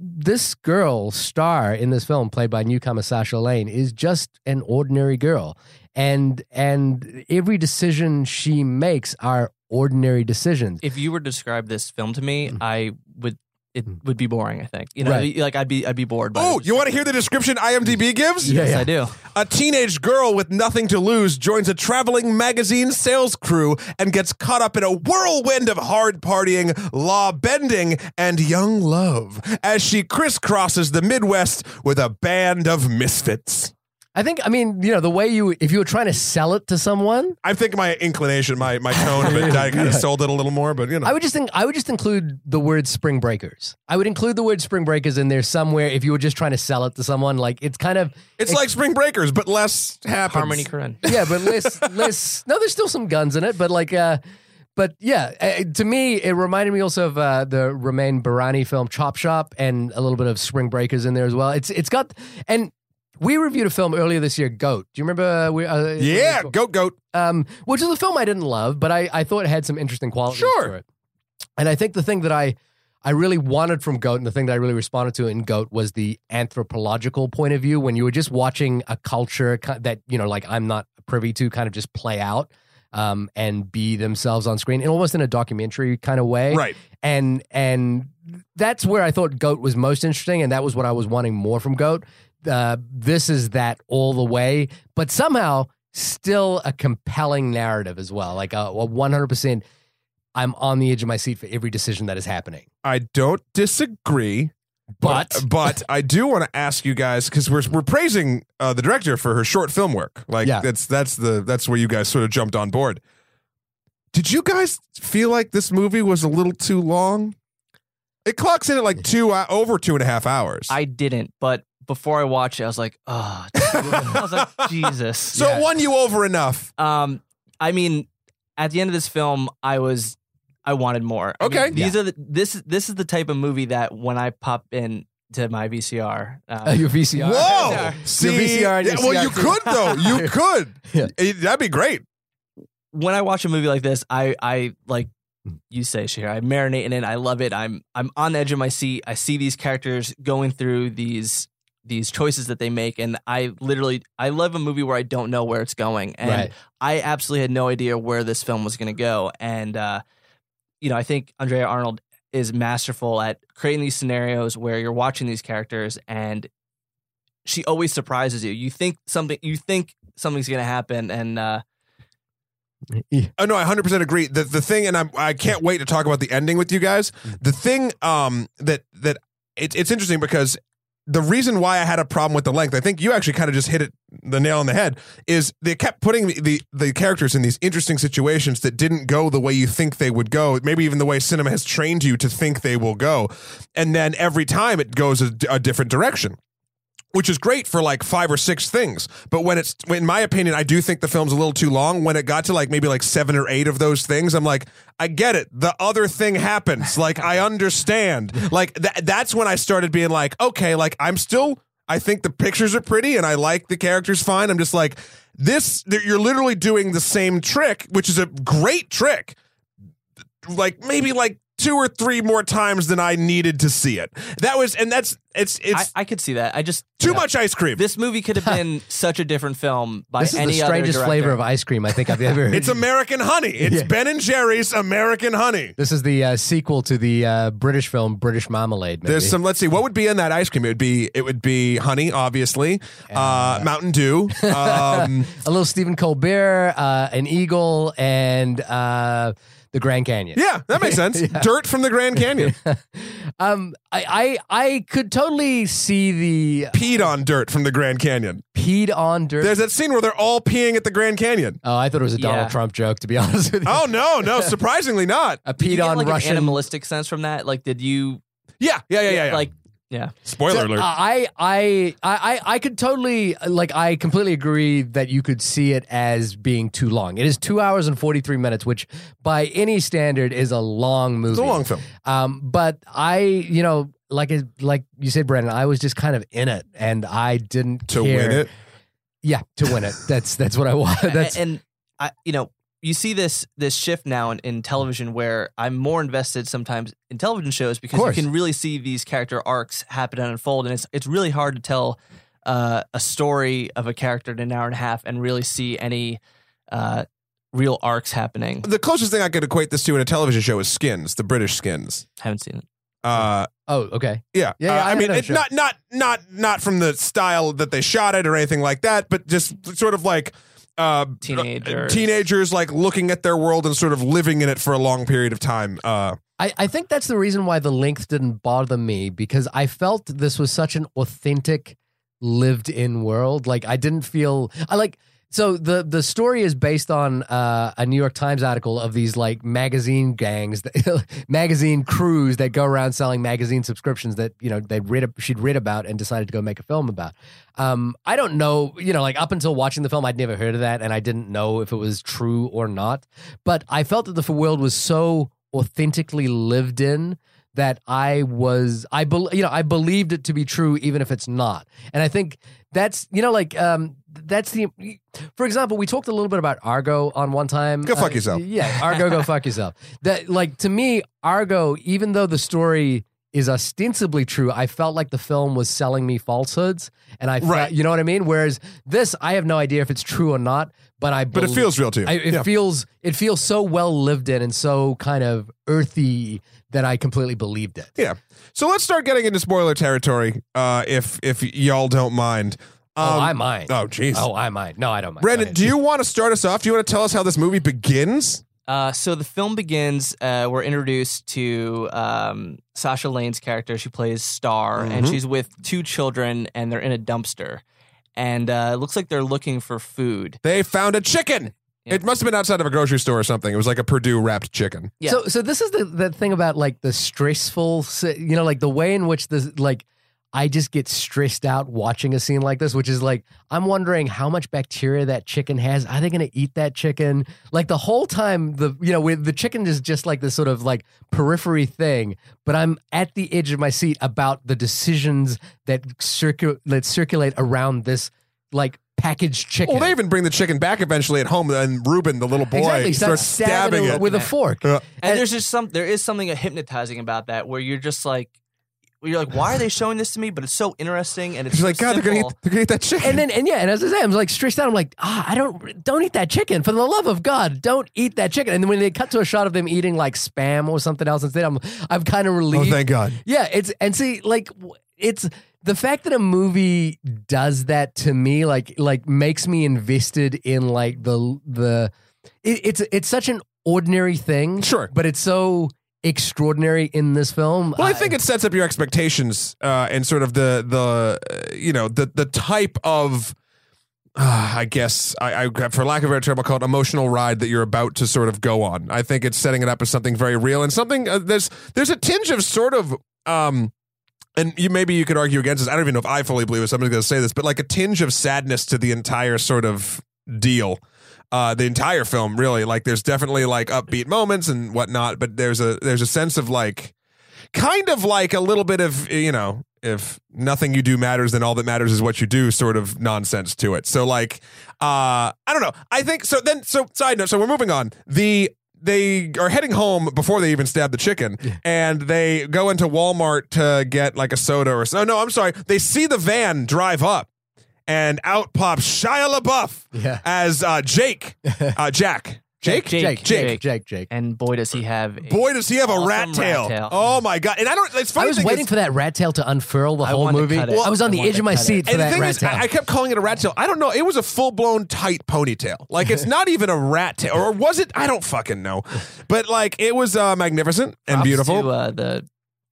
this girl star in this film played by newcomer sasha lane is just an ordinary girl and and every decision she makes are ordinary decisions if you were to describe this film to me, Mm. I would. It Mm. would be boring. I think. You know, Right. like I'd be I'd be bored. by oh it. you want to hear the description imdb gives Yeah, Yes, yeah. I do. A teenage girl with nothing to lose joins a traveling magazine sales crew and gets caught up in a whirlwind of hard partying, law bending, and young love as she crisscrosses the Midwest with a band of misfits. I think, I mean, you know, the way you, if you were trying to sell it to someone, I think my inclination, my my tone of it, I kind of sold it a little more, but you know. I would just think, I would just include the word spring breakers. I would include the word spring breakers in there somewhere if you were just trying to sell it to someone. Like, it's kind of, it's like Spring Breakers, but less happens. Harmony Korine. yeah, but less, less, no, there's still some guns in it, but like, uh, but yeah, uh, to me, it reminded me also of uh, the Ramin Bahrani film Chop Shop and a little bit of Spring Breakers in there as well. It's it's got and we reviewed a film earlier this year, Goat. Do you remember? Uh, we, uh, Yeah, goat goat. um, which is a film I didn't love, but I, I thought it had some interesting qualities Sure. to it. And I think the thing that I I really wanted from Goat and the thing that I really responded to in Goat was the anthropological point of view when you were just watching a culture that, you know, like I'm not privy to kind of just play out um, and be themselves on screen, and almost in a documentary kind of way Right. and and that's where I thought Goat was most interesting, and that was what I was wanting more from Goat. Uh, this is that all the way, but somehow still a compelling narrative as well. Like a one hundred percent, I'm on the edge of my seat for every decision that is happening. I don't disagree. But but I do want to ask you guys because we're we're praising uh, the director for her short film work. Like Yeah. that's that's the that's where you guys sort of jumped on board. Did you guys feel like this movie was a little too long? It clocks in at like two uh, over two and a half hours. I didn't, but before I watched it, I was like, oh, I was like, Jesus. so Yeah. it won you over enough. Um, I mean, at the end of this film, I was, I wanted more. I mean, Okay. these are the, this this is the type of movie that when I pop in to my VCR, uh, your VCR. Whoa! Yeah. See, Your VCR your Yeah, well, you could though. You could. Yeah. It- that'd be great. when I watch a movie like this, I I like you say, Shahir, I marinate in it. I love it. I'm I'm on the edge of my seat. I see these characters going through these these choices that they make, and I literally I love a movie where I don't know where it's going, and Right. I absolutely had no idea where this film was going to go. And uh, you know, I think Andrea Arnold is masterful at creating these scenarios where you're watching these characters, and she always surprises you. You think something, you think something's going to happen, and uh, Oh no, I hundred percent agree. The the thing, and I'm, I can't wait to talk about the ending with you guys. The thing, um, that that it's it's interesting because the reason why I had a problem with the length, I think you actually kind of just hit it the nail on the head, is they kept putting the, the the characters in these interesting situations that didn't go the way you think they would go, maybe even the way cinema has trained you to think they will go, and then every time it goes a, a different direction which is great for like five or six things. But when it's, in my opinion, I do think the film's a little too long. When it got to like maybe like seven or eight of those things, I'm like, I get it. The other thing happens. Like I understand. Like that. That's when I started being like, okay, like I'm still. I think the pictures are pretty, and I like the characters fine. I'm just like, this. You're literally doing the same trick, which is a great trick. Like maybe like two or three more times than I needed to see it. That was, and that's it's it's I, I could see that. I just too much ice cream. This movie could have been such a different film by This is any the strangest other flavor of ice cream I think I've ever. It's American Honey. It's Yeah. Ben and Jerry's American Honey. This is the uh, sequel to the uh, British film British Marmalade. Maybe. There's some. Let's see. What would be in that ice cream? It would be. It would be honey, obviously. Uh, Mountain Dew. Um, a little Stephen Colbert, uh, an eagle, and uh, the Grand Canyon. yeah, that makes sense. Dirt from the Grand Canyon. Um, I, I I could totally see the Peed on dirt from the Grand Canyon. peed on dirt. There's that scene where they're all peeing at the Grand Canyon. oh, I thought it was a Donald Yeah. Trump joke. To be honest with you, Oh no, no, surprisingly not. a Did you peed get, on like Russian. an animalistic sense from that? Like, did you Yeah, yeah, yeah, yeah. yeah. like? Yeah, Spoiler So, alert. uh, I, I, I, I could totally like. I completely agree that you could see it as being too long. It is two hours and forty three minutes, which by any standard is a long movie. it's a long film. Um, but I, you know, like it, like you said, Brandon, I was just kind of in it, and I didn't To care. win it. Yeah, to win it. That's that's what I want. That's and, and I, you know, you see this this shift now in, in television where I'm more invested sometimes in television shows because you can really see these character arcs happen and unfold, and it's it's really hard to tell uh, a story of a character in an hour and a half and really see any uh, real arcs happening. The closest thing I could equate this to in a television show is Skins, the British Skins. Haven't seen it. Uh, oh, okay. Yeah, Yeah, yeah, Uh, I I, mean, know it, not not not not from the style that they shot it or anything like that, but just sort of like uh, Teenagers. teenagers like looking at their world and sort of living in it for a long period of time. Uh, I, I think that's the reason why the length didn't bother me because I felt this was such an authentic lived in world. Like I didn't feel I like so the the story is based on uh, a New York Times article of these like magazine gangs, that, magazine crews that go around selling magazine subscriptions that you know they read she'd read about and decided to go make a film about. Um, I don't know, you know, like up until watching the film, I'd never heard of that, and I didn't know if it was true or not. But I felt that the world was so authentically lived in that I was I bel you know I believed it to be true even if it's not. And I think that's you know like um that's the for example we talked a little bit about Argo on one time. Go fuck Uh, yourself. Yeah, Argo go fuck yourself. That like to me Argo even though the story is ostensibly true, I felt like the film was selling me falsehoods and I felt, Right. you know what I mean? Whereas this I have no idea if it's true or not, but I But it feels real to you. I, it Yeah. feels it feels so well lived in and so kind of earthy that I completely believed it. Yeah. So let's start getting into spoiler territory, uh, if if y'all don't mind. Oh, Um, I mind. Oh, jeez. Oh, I mind. No, I don't mind. Brandon, do you want to start us off? Do you want to tell us how this movie begins? Uh, so the film begins. Uh, we're introduced to um, Sasha Lane's character. She plays Star, and Mhm. she's with two children, and they're in a dumpster. And uh, it looks like they're looking for food. They found a chicken. Yeah. It must have been outside of a grocery store or something. It was like a Perdue wrapped chicken. Yeah. So, so this is the the thing about like the stressful, you know, like the way in which this like. I just get stressed out watching a scene like this, which is like, I'm wondering how much bacteria that chicken has. Are they going to eat that chicken? Like the whole time, the, you know, with the chicken is just like this sort of like periphery thing, but I'm at the edge of my seat about the decisions that circulate, that circulate around this like packaged chicken. Well, they even bring the chicken back eventually at home, and Reuben, the little boy, exactly. starts Start stabbing it. with a fork. Yeah. and there's just some. There is something hypnotizing about that, where you're just like, where you're like, why are they showing this to me? But it's so interesting, and it's She's so like, God, they're gonna, eat, they're gonna eat that chicken. And then and yeah, and as I say, I'm like stressed out. I'm like, ah, I don't don't eat that chicken. For the love of God, don't eat that chicken. And then when they cut to a shot of them eating like spam or something else instead, I'm I'm kind of relieved. oh, thank God. yeah, it's and see, like it's the fact that a movie does that to me, like like makes me invested in like the the it, it's it's such an ordinary thing, Sure. but it's so extraordinary in this film. Well, I think it sets up your expectations uh, and sort of the the uh, you know the the type of uh, I guess I, I for lack of a better term, I'll call it emotional ride that you're about to sort of go on. I think it's setting it up as something very real and something uh, there's there's a tinge of sort of um and you maybe you could argue against this. I don't even know if I fully believe it. Somebody's going to say this, but like a tinge of sadness to the entire sort of deal. Uh, the entire film, really, like there's definitely like upbeat moments and whatnot, but there's a there's a sense of like, kind of like a little bit of you know, if nothing you do matters, then all that matters is what you do, sort of nonsense to it. So like, uh, I don't know. I think so. Then so side note. So we're moving on. The they are heading home before they even stab the chicken, and they go into Walmart to get like a soda or so. No, I'm sorry. They see the van drive up, and out pops Shia LaBeouf yeah. as uh, Jake, uh, Jack, Jake, Jake, Jake, Jake, Jake, Jake. And boy, does he have a Boy, does he have a awesome rat tail. rat tail. Oh my god! And I don't. It's funny. I was thing waiting is- for that rat tail to unfurl the I whole wanted to movie. cut it. I was on I the wanted edge to of my cut it. seat for And the that thing rat is, tail. I, I kept calling it a rat tail. I don't know. It was a full blown tight ponytail. Like it's not even a rat tail, or was it? I don't fucking know. But like it was uh, magnificent and props beautiful. To, uh, the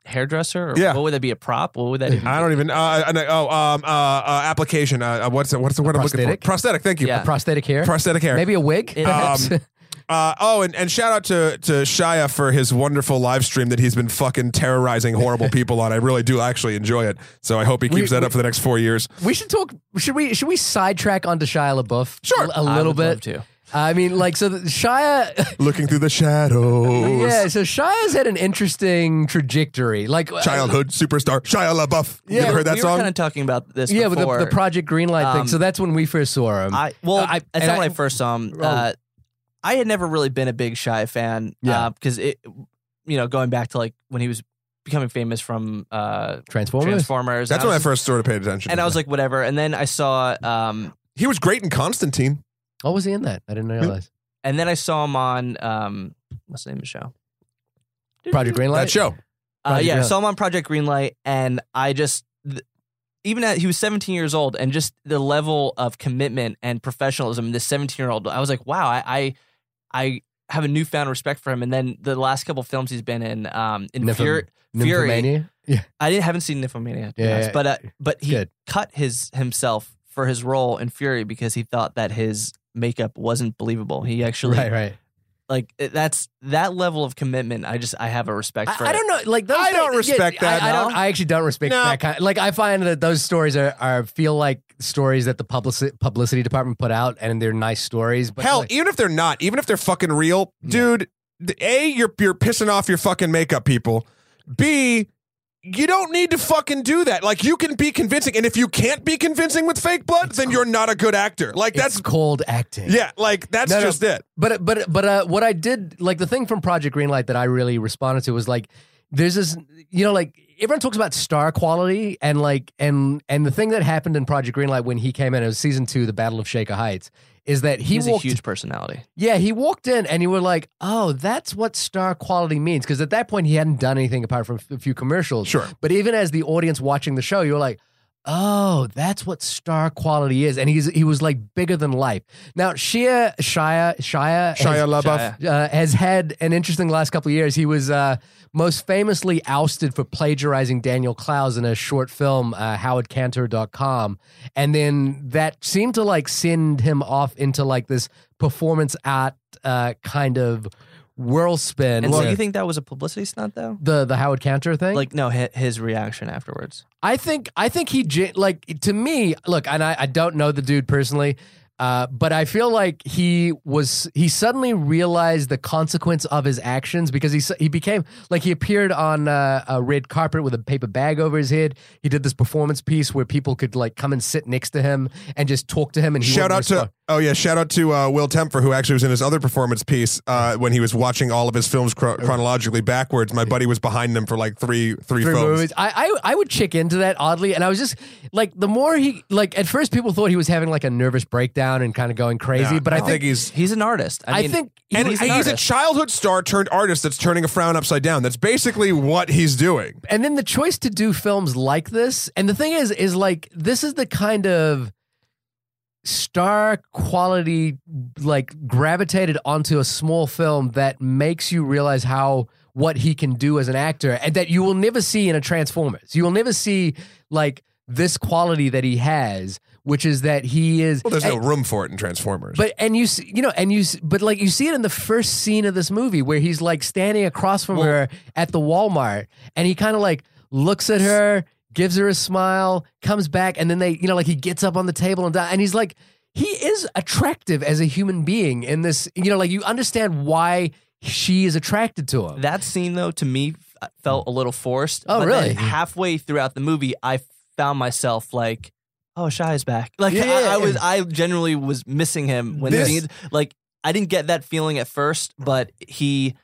hairdresser. Or Yeah. What would that be? A prop? What would that? Even I don't even. Uh, oh, um, uh, uh, application. Uh, uh, what's the, what's the word I'm looking Prosthetic? for? Prosthetic. Thank you. Yeah. prosthetic hair, Prosthetic hair. maybe a wig. Um, Uh, oh, and, and shout out to to Shia for his wonderful live stream that he's been fucking terrorizing horrible people on. I really do actually enjoy it. So I hope he We- keeps that we- up for the next four years. we should talk. Should we? Should we sidetrack onto Shia LaBeouf? Sure. A little would love bit. to. I mean, like, so the, Shia. Looking through the shadows. Yeah, so Shia's had an interesting trajectory. Like uh, Childhood superstar Shia LaBeouf. you Yeah, ever heard that we song? were kind of talking about this. Yeah, with the, the Project Greenlight thing. Um, So that's when we first saw him. I well, Uh, I- that's not I- when I first saw him. Oh. Uh, I had never really been a big Shia fan. Yeah. because it, you know, going back to like when he was becoming famous from uh, Transformers. Transformers. That's and when I was- first sort of paid attention. And to I was like, whatever. And then I saw, um, he was great in Constantine. Oh, was he in that? I didn't realize. and then I saw him on, um, what's the name of the show? Project Greenlight. That show. Uh, Project yeah, I Greenlight. saw him on Project Greenlight, and I just, th- even at he was 17 years old, and just the level of commitment and professionalism, in this 17 year old, I was like, wow, I, I, I have a newfound respect for him. And then the last couple of films he's been in, um, in Nympho- Fury, Fury, Nymphomania. Yeah. I didn't haven't seen Nymphomaniac, Yeah, yes, yeah, but uh, but he Good. cut his himself for his role in Fury because he thought that his makeup wasn't believable. He actually Right, right. like eh, that's that level of commitment. I just I have a respect for. I, I don't know. Like those I don't things- respect yeah, that, I, I don't. I actually don't respect No. that kind. like I find that those stories are, are feel like stories that the publicity publicity department put out, and they're nice stories. But Hell, like, even if they're not, even if they're fucking real, dude. the- A, you're you're pissing off your fucking makeup people. B, you don't need to fucking do that. Like you can be convincing, and if you can't be convincing with fake blood, then you're not a good actor. Like it's that's cold acting. yeah, like that's No, no. just it. But but but uh, what I did like the thing from Project Greenlight that I really responded to was like there's this you know like everyone talks about star quality and like and and the thing that happened in Project Greenlight when he came in it was season two the Battle of Shaker Heights is that he He's a huge personality. yeah he walked in and you were like oh that's what star quality means because at that point he hadn't done anything apart from a few commercials Sure. but even as the audience watching the show, you were like, oh, that's what star quality is. And he's he was like bigger than life. Now, Shia Shia Shia Shia has, LaBeouf. uh, has had an interesting last couple of years. He was uh, most famously ousted for plagiarizing Daniel Clowes in a short film, uh, HowardCantour.com. And then that seemed to like send him off into like this performance art uh, kind of whirlspin. And so with you think that was a publicity stunt though? the the Howard Cantour thing? Like no, hi- his reaction afterwards. I think I think he gen- like to me. Look, and I, I don't know the dude personally, uh, but I feel like he was he suddenly realized the consequence of his actions because he s- he became like he appeared on uh, a red carpet with a paper bag over his head. He did this performance piece where people could like come and sit next to him and just talk to him. And he Shout wouldn't out to respond. Oh yeah, shout out to uh, Will Temper, who actually was in his other performance piece uh, when he was watching all of his films chro- chronologically backwards. My buddy was behind him for like three three, three films. movies. I, I I would check into that oddly, and I was just like, the more he like at first people thought he was having like a nervous breakdown and kind of going crazy, Yeah, but I, I think, think he's He's an artist. I, I mean, think he and was he's, an a artist. childhood star turned artist that's turning a frown upside down. That's basically what he's doing. and then the choice to do films like this and the thing is is like this is the kind of star quality like gravitated onto a small film that makes you realize how what he can do as an actor and that you will never see in a transformers you will never see like this quality that he has which is that he is Well, there's no room for it in Transformers. but and you see, you know, and you but like you see it in the first scene of this movie where he's like standing across from her at the Walmart, and he kind of like looks at her, gives her a smile, comes back, and then they, you know, like he gets up on the table and and he's like, he is attractive as a human being in this, you know, like you understand why she is attracted to him. that scene though to me uh, felt a little forced. Oh, but really? Halfway throughout the movie, I found myself like, "Oh, Shia's back." Like Yeah, I, I was. I generally was missing him when This- he, like I didn't get that feeling at first, but he,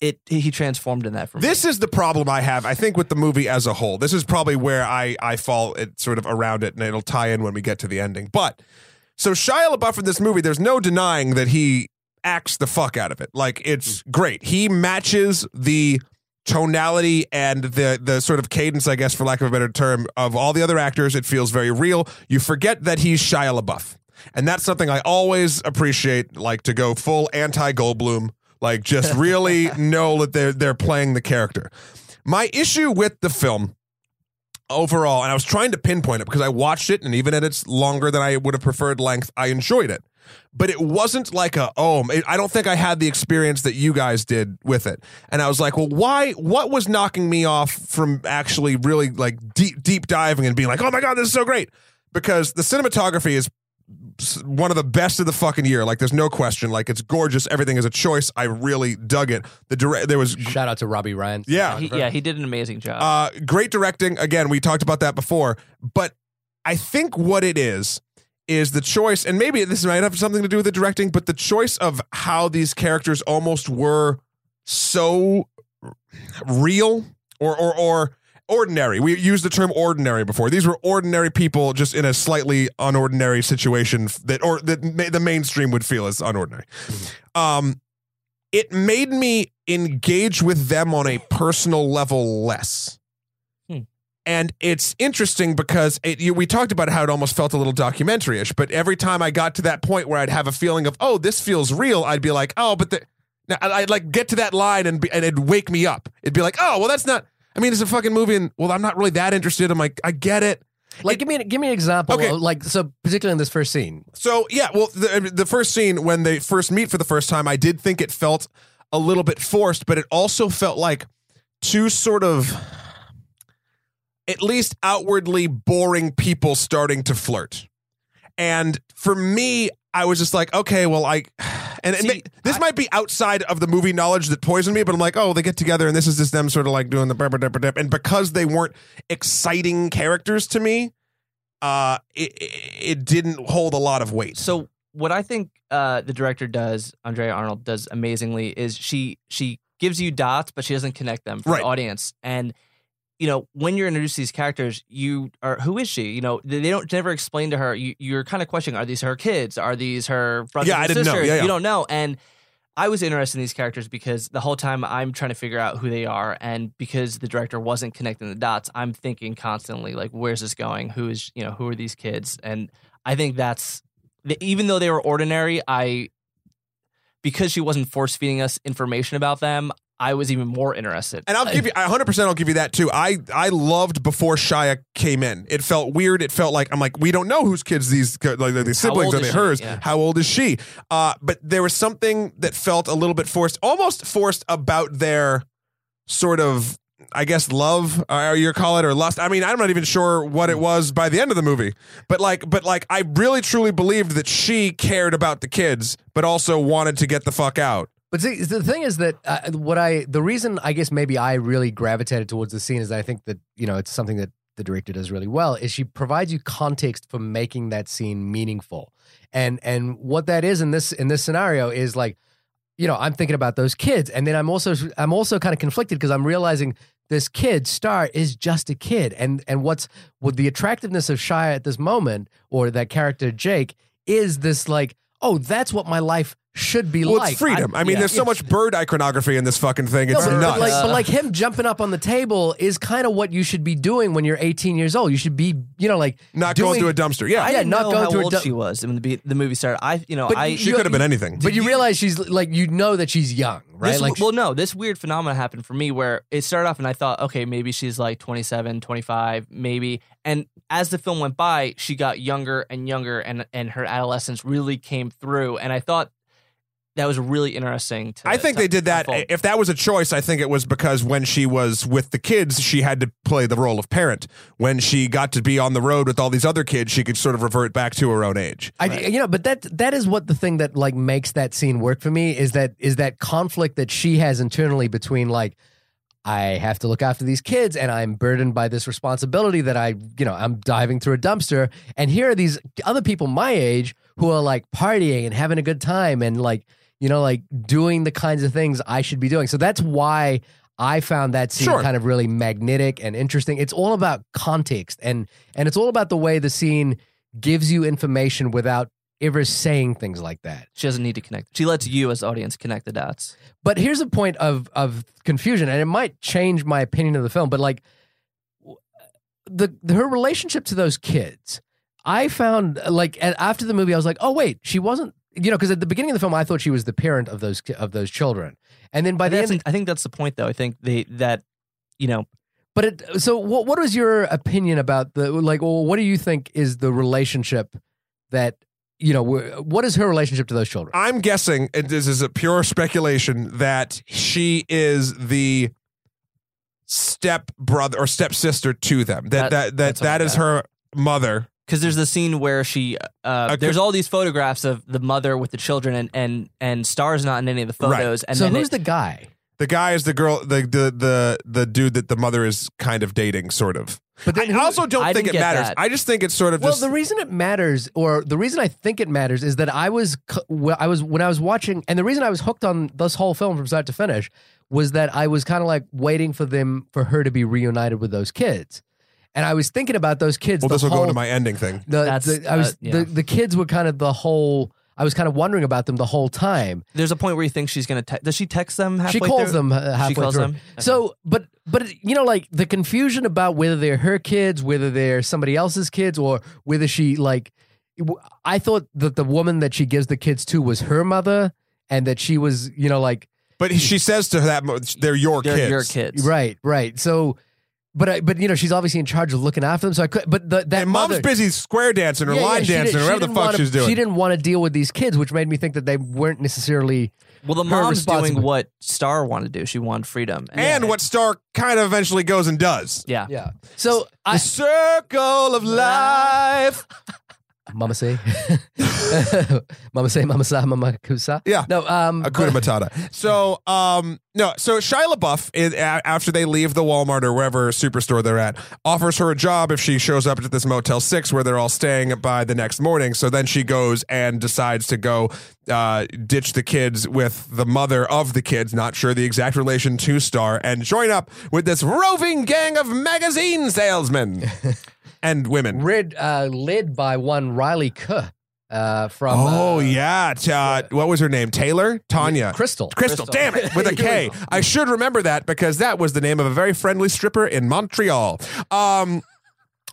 it he transformed in that for me. This is the problem I have, I think, with the movie as a whole. This is probably where I, I fall it sort of around it, and it'll tie in when we get to the ending. But so Shia LaBeouf in this movie, there's no denying that he acts the fuck out of it. Like it's mm. great. He matches the tonality and the the sort of cadence, I guess, for lack of a better term, of all the other actors. It feels very real. You forget that he's Shia LaBeouf. And that's something I always appreciate, like to go full anti Goldblum, like just really know that they're they're playing the character. My issue with the film overall, and I was trying to pinpoint it because I watched it, and even at its longer than I would have preferred length, I enjoyed it. But it wasn't like a oh, I don't think I had the experience that you guys did with it. And I was like, well, why? What was knocking me off from actually really like deep deep diving and being like, oh my god, this is so great? Because the cinematography is one of the best of the fucking year. Like, there's no question. Like, it's gorgeous. Everything is a choice. I really dug it. The direct there was Shout out to Robbie Ryan. yeah, he, yeah, he did an amazing job. uh, great directing. Again, we talked about that before, but I think what it is is the choice, and maybe this might have something to do with the directing, but the choice of how these characters almost were so real or or or ordinary. We used the term ordinary before. These were ordinary people just in a slightly unordinary situation that or that ma- the mainstream would feel as unordinary. Um it made me engage with them on a personal level less. Hmm. And it's interesting because it, you, we talked about how it almost felt a little documentary ish, but every time I got to that point where I'd have a feeling of, oh, this feels real, I'd be like, oh, but the, now, I- I'd like get to that line and, be, and it'd wake me up. It'd be like, oh, well, that's not. I mean, it's a fucking movie, and well, I'm not really that interested. I'm like, I get it. Like, give me give me an example. Okay. of, like, so particularly in this first scene, So yeah, well, the the first scene when they first meet for the first time, I did think it felt a little bit forced, but it also felt like two sort of at least outwardly boring people starting to flirt. And for me, I was just like, okay, well, I and See, this might be outside of the movie knowledge that poisoned me, but I'm like, oh, they get together and this is just them sort of like doing the and because they weren't exciting characters to me, uh, it, it it didn't hold a lot of weight. So what I think uh, the director does, Andrea Arnold does amazingly, is she she gives you dots, but she doesn't connect them for Right. the audience. And you know, when you're introduced to these characters, you are who is she? You know, they don't never explain to her. You, you're kind of questioning: Are these her kids? Are these her brothers? Yeah, and I didn't know. sisters? Yeah, yeah. You don't know. And I was interested in these characters because the whole time I'm trying to figure out who they are, and because the director wasn't connecting the dots, I'm thinking constantly like, "Where's this going? Who is you know who are these kids?" And I think that's even though they were ordinary, I because she wasn't force feeding us information about them, I was even more interested. And I'll give you, 100% I'll give you that too. I I loved before Shia came in. It felt weird. It felt like I'm like we don't know whose kids these like these siblings are they hers. Yeah. How old is she? Uh, but there was something that felt a little bit forced, almost forced about their sort of. I guess love, or you call it, or lust. I mean, I'm not even sure what it was by the end of the movie, but like, but like, I really truly believed that she cared about the kids, but also wanted to get the fuck out. But see, the thing is that uh, what I, the reason I guess maybe I really gravitated towards the scene is I think that, you know, it's something that the director does really well is she provides you context for making that scene meaningful. And, and what that is in this, in this scenario is like, you know, I'm thinking about those kids. And then I'm also, I'm also kind of conflicted because I'm realizing this kid star is just a kid. And, and what's with the attractiveness of Shia at this moment or that character Jake is this like, oh, that's what my life should be Well, like. it's freedom. I, mean, yeah. there's so much bird iconography in this fucking thing. It's No, but, nuts. but like, but like him jumping up on the table is kind of what you should be doing when you're 18 years old. You should be, you know, like not doing, going through a dumpster. Yeah, I yeah, didn't not know going how through a old du- she was when the, the movie started. I, you know, But I she could have been anything. But you realize she's like, you know that she's young, right? This, like, well, no, this weird phenomenon happened for me where it started off and I thought, okay, maybe she's like 27, 25, maybe. And as the film went by, she got younger and younger and, and her adolescence really came through. And I thought that was really interesting. To, I think to they did that. unfold. If that was a choice, I think it was because when she was with the kids, she had to play the role of parent. When she got to be on the road with all these other kids, she could sort of revert back to her own age. I, you know, but that that is what the thing that like makes that scene work for me is that is that conflict that she has internally between like I have to look after these kids and I'm burdened by this responsibility that I, you know, I'm diving through a dumpster and here are these other people my age who are like partying and having a good time and like, you know, like doing the kinds of things I should be doing. So that's why I found that scene Sure. kind of really magnetic and interesting. It's all about context and and it's all about the way the scene gives you information without ever saying things like that. she doesn't need to connect. She lets you as audience connect the dots. But here's a point of of confusion, and it might change my opinion of the film. But like w- the, her relationship to those kids, I found like after the movie, I was like, oh wait, she wasn't. You know, because at the beginning of the film, I thought she was the parent of those of those children, and then by I the end, I think that's the point, though. I think they that you know but it, so what? What was your opinion about the like? Well, what do you think is the relationship that you know? What is her relationship to those children? I'm guessing, and this is a pure speculation, that she is the step brother or stepsister to them. That That- that that that's that I is got. her mother. Because there's the scene where she uh, Okay. there's all these photographs of the mother with the children and and and Star's not in any of the Right. photos. And so then who's it- the guy? The guy is the girl, the the the the dude that the mother is kind of dating, sort of. But then I who- also don't I think it didn't get matters. that. I just think it's sort of Well, just the reason it matters, or the reason I think it matters, is that I was, c- wh- I was when I was watching, and the reason I was hooked on this whole film from start to finish was that I was kind of like waiting for them, for her to be reunited with those kids, and I was thinking about those kids. well, the this will go into my ending thing. The, That's, the- I was uh, yeah. the, the kids were kind of the whole. I was kind of wondering about them the whole time. there's a point where you think she's gonna te- does she text them halfway she calls through? them uh, halfway she calls through. them? Okay. So, but but you know, like the confusion about whether they're her kids, whether they're somebody else's kids, or whether she like. I thought that the woman that she gives the kids to was her mother, and that she was, you know, like But she says to that, they're your They're kids. your kids. Right, right. So, but I, but you know, she's obviously in charge of looking after them. So I could, but the, that And mom's mother, busy square dancing or Yeah, yeah, line she dancing did- or she whatever the didn't fuck wanna- she's doing. She didn't want to deal with these kids, which made me think that they weren't necessarily. Well, the Her mom's doing what Star wanted to do. She wanted freedom. and what Star kind of eventually goes and does. yeah. Yeah. So The I, circle of life. Mama say, Mama say, Mama sa, Mama kusa. Yeah. No. Um. Hakuna Matata. So, um, no, so Shia LaBeouf, is, after they leave the Walmart or wherever superstore they're at, offers her a job if she shows up at this Motel 6 where they're all staying by the next morning. So then she goes and decides to go uh, ditch the kids with the mother of the kids, not sure the exact relation to Star, and join up with this roving gang of magazine salesmen and women. read uh, led by one Riley Keough, uh, from. Oh uh, yeah, uh, what was her name? Taylor, Tanya, Crystal. Crystal. Crystal. Damn it, with a K. I should remember that because that was the name of a very friendly stripper in Montreal. Um,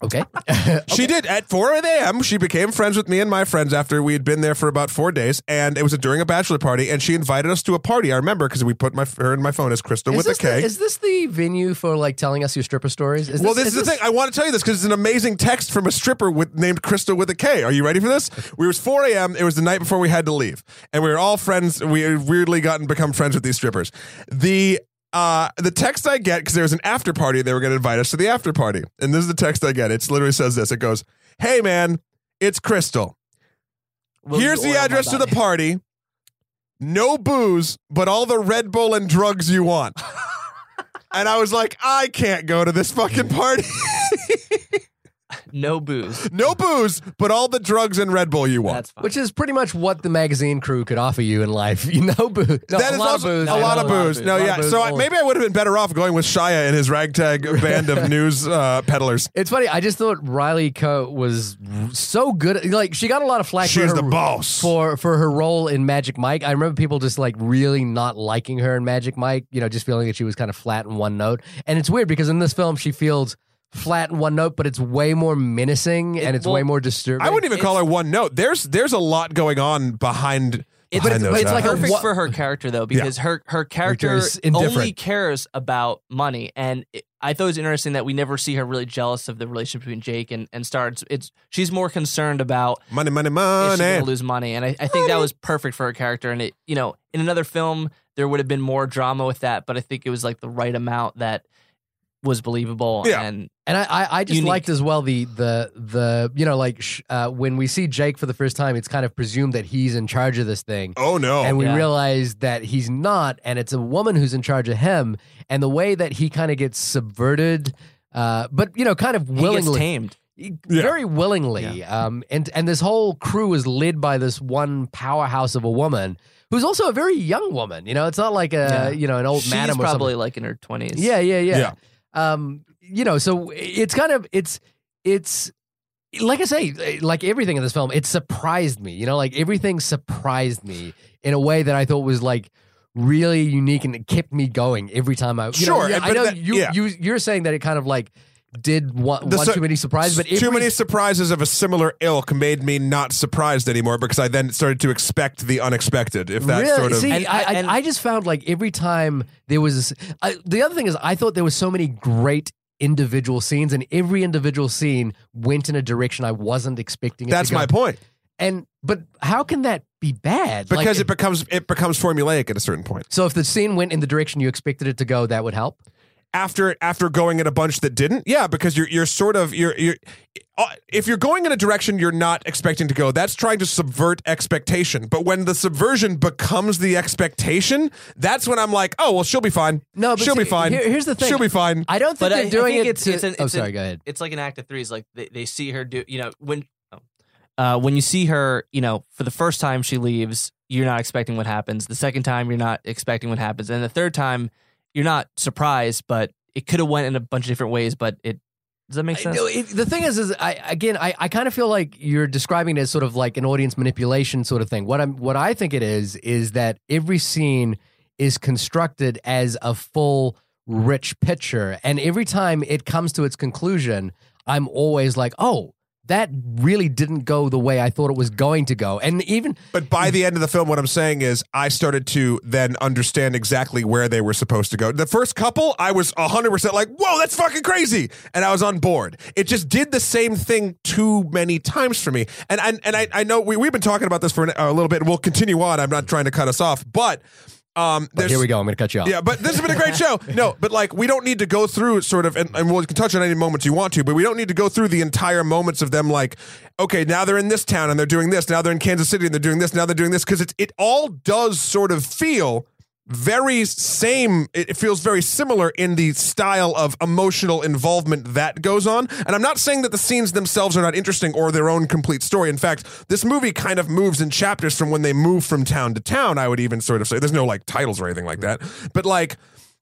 Okay. she did at 4 a.m. She became friends with me and my friends after we had been there for about four days, and it was during a bachelor party. And she invited us to a party. I remember because we put my her in my phone as Crystal is with a K. The, is this the venue for like telling us your stripper stories? Is well, this, is the this- thing. I want to tell you this because it's an amazing text from a stripper with named Crystal with a K. Are you ready for this? We was 4 a.m. It was the night before we had to leave, and we were all friends. We had weirdly gotten become friends with these strippers. The uh, the text I get because there was an after party. They were going to invite us to the after party, and this is the text I get. It literally says this. It goes, "Hey man, it's Crystal. Will Here's the address to the party. No booze, but all the Red Bull and drugs you want." And I was like, I can't go to this fucking party. No booze. No booze, but all the drugs and Red Bull you want. That's fine. Which is pretty much what the magazine crew could offer you in life. You know, booze. No, that a is lot also of booze. a lot of Yeah, booze. No, yeah. booze, So I, maybe I would have been better off going with Shia and his ragtag band of news uh, peddlers. It's funny. I just thought Riley Keough was so good. Like she got a lot of flack. She's for her, the boss. for for her role in Magic Mike. I remember people just like really not liking her in Magic Mike. You know, just feeling that she was kind of flat in one note. And it's weird because in this film she feels flat in one note, but it's way more menacing and it's well, way more disturbing. I wouldn't even call her one note. There's there's a lot going on behind. It's, behind but those it's like perfect for her character though, because her her character only cares about money, and it, I thought it was interesting that we never see her really jealous of the relationship between Jake and and Star. It's, it's she's more concerned about money, money, money. she's money. going to lose money, and I, I think that was perfect for her character. And it, you know, in another film there would have been more drama with that, but I think it was like the right amount that was believable. Yeah. and And I, I, I just Unique. liked as well the the the you know like sh- uh, when we see Jake for the first time, it's kind of presumed that he's in charge of this thing, Oh no! and we Yeah. realize that he's not, and it's a woman who's in charge of him, and the way that he kind of gets subverted, uh, but you know, kind of he gets willingly, tamed. very willingly, um, and and this whole crew is led by this one powerhouse of a woman who's also a very young woman. You know, it's not like a Yeah. you know an old She's madam or something. probably like in her twenties. Yeah, yeah, yeah. Yeah. Um, you know, so it's kind of it's it's like I say, like everything in this film, it surprised me. You know, like everything surprised me in a way that I thought was like really unique and it kept me going every time I. You Sure, know, I know that- you yeah. you you're saying that it kind of like did one, The one too many surprises, but too every, many surprises of a similar ilk made me not surprised anymore because I then started to expect the unexpected. If that's really? sort of See, And- I, I, and- I just found like every time there was I, the other thing is I thought there was so many great individual scenes, and every individual scene went in a direction I wasn't expecting. It that's to go. my point. And but how can that be bad? Like, Because it becomes it becomes formulaic at a certain point. so if the scene went in the direction you expected it to go, that would help. After after going in a bunch that didn't yeah because you're you're sort of you're you're uh, if you're going in a direction you're not expecting to go that's trying to subvert expectation but when the subversion becomes the expectation that's when i'm like oh well she'll be fine No, but she'll be fine here- here's the thing. she'll be fine I don't think But I- they're I doing think it. it's- to- it's an- oh, it's an- sorry. Go ahead. it's like an act of threes. Like they, they see her do, you know, when oh, uh, when you see her, you know, for the first time she leaves, you're not expecting what happens. The second time, you're not expecting what happens, and the third time, you're not surprised, but it could have went in a bunch of different ways. But it does that make sense? no, it- the thing is, is I again, I, I kind of feel like you're describing it as sort of like an audience manipulation sort of thing. What I'm, what I think it is, is that every scene is constructed as a full, rich picture, and every time it comes to its conclusion, I'm always like, oh, that really didn't go the way I thought it was going to go. And even But by the end of the film, what I'm saying is I started to then understand exactly where they were supposed to go. The first couple, I was 100% like, whoa, that's fucking crazy. And I was on board. It just did the same thing too many times for me. And, and, and I, I know we, we've been talking about this for an, a little bit, and we'll continue on. I'm not trying to cut us off. But um, but here we go. I'm going to cut you off. yeah, but this has been a great show. No, but like we don't need to go through sort of, and, and we can touch on any moments you want to, but we don't need to go through the entire moments of them. Like, okay, now they're in this town and they're doing this. Now they're in Kansas City and they're doing this. Now they're doing this because it it all does sort of feel very same it feels very similar in the style of emotional involvement that goes on. And i'm not saying that the scenes themselves are not interesting or their own complete story. In fact this movie kind of moves in chapters from when they move from town to town i would even sort of say. There's no like titles or anything like that. But like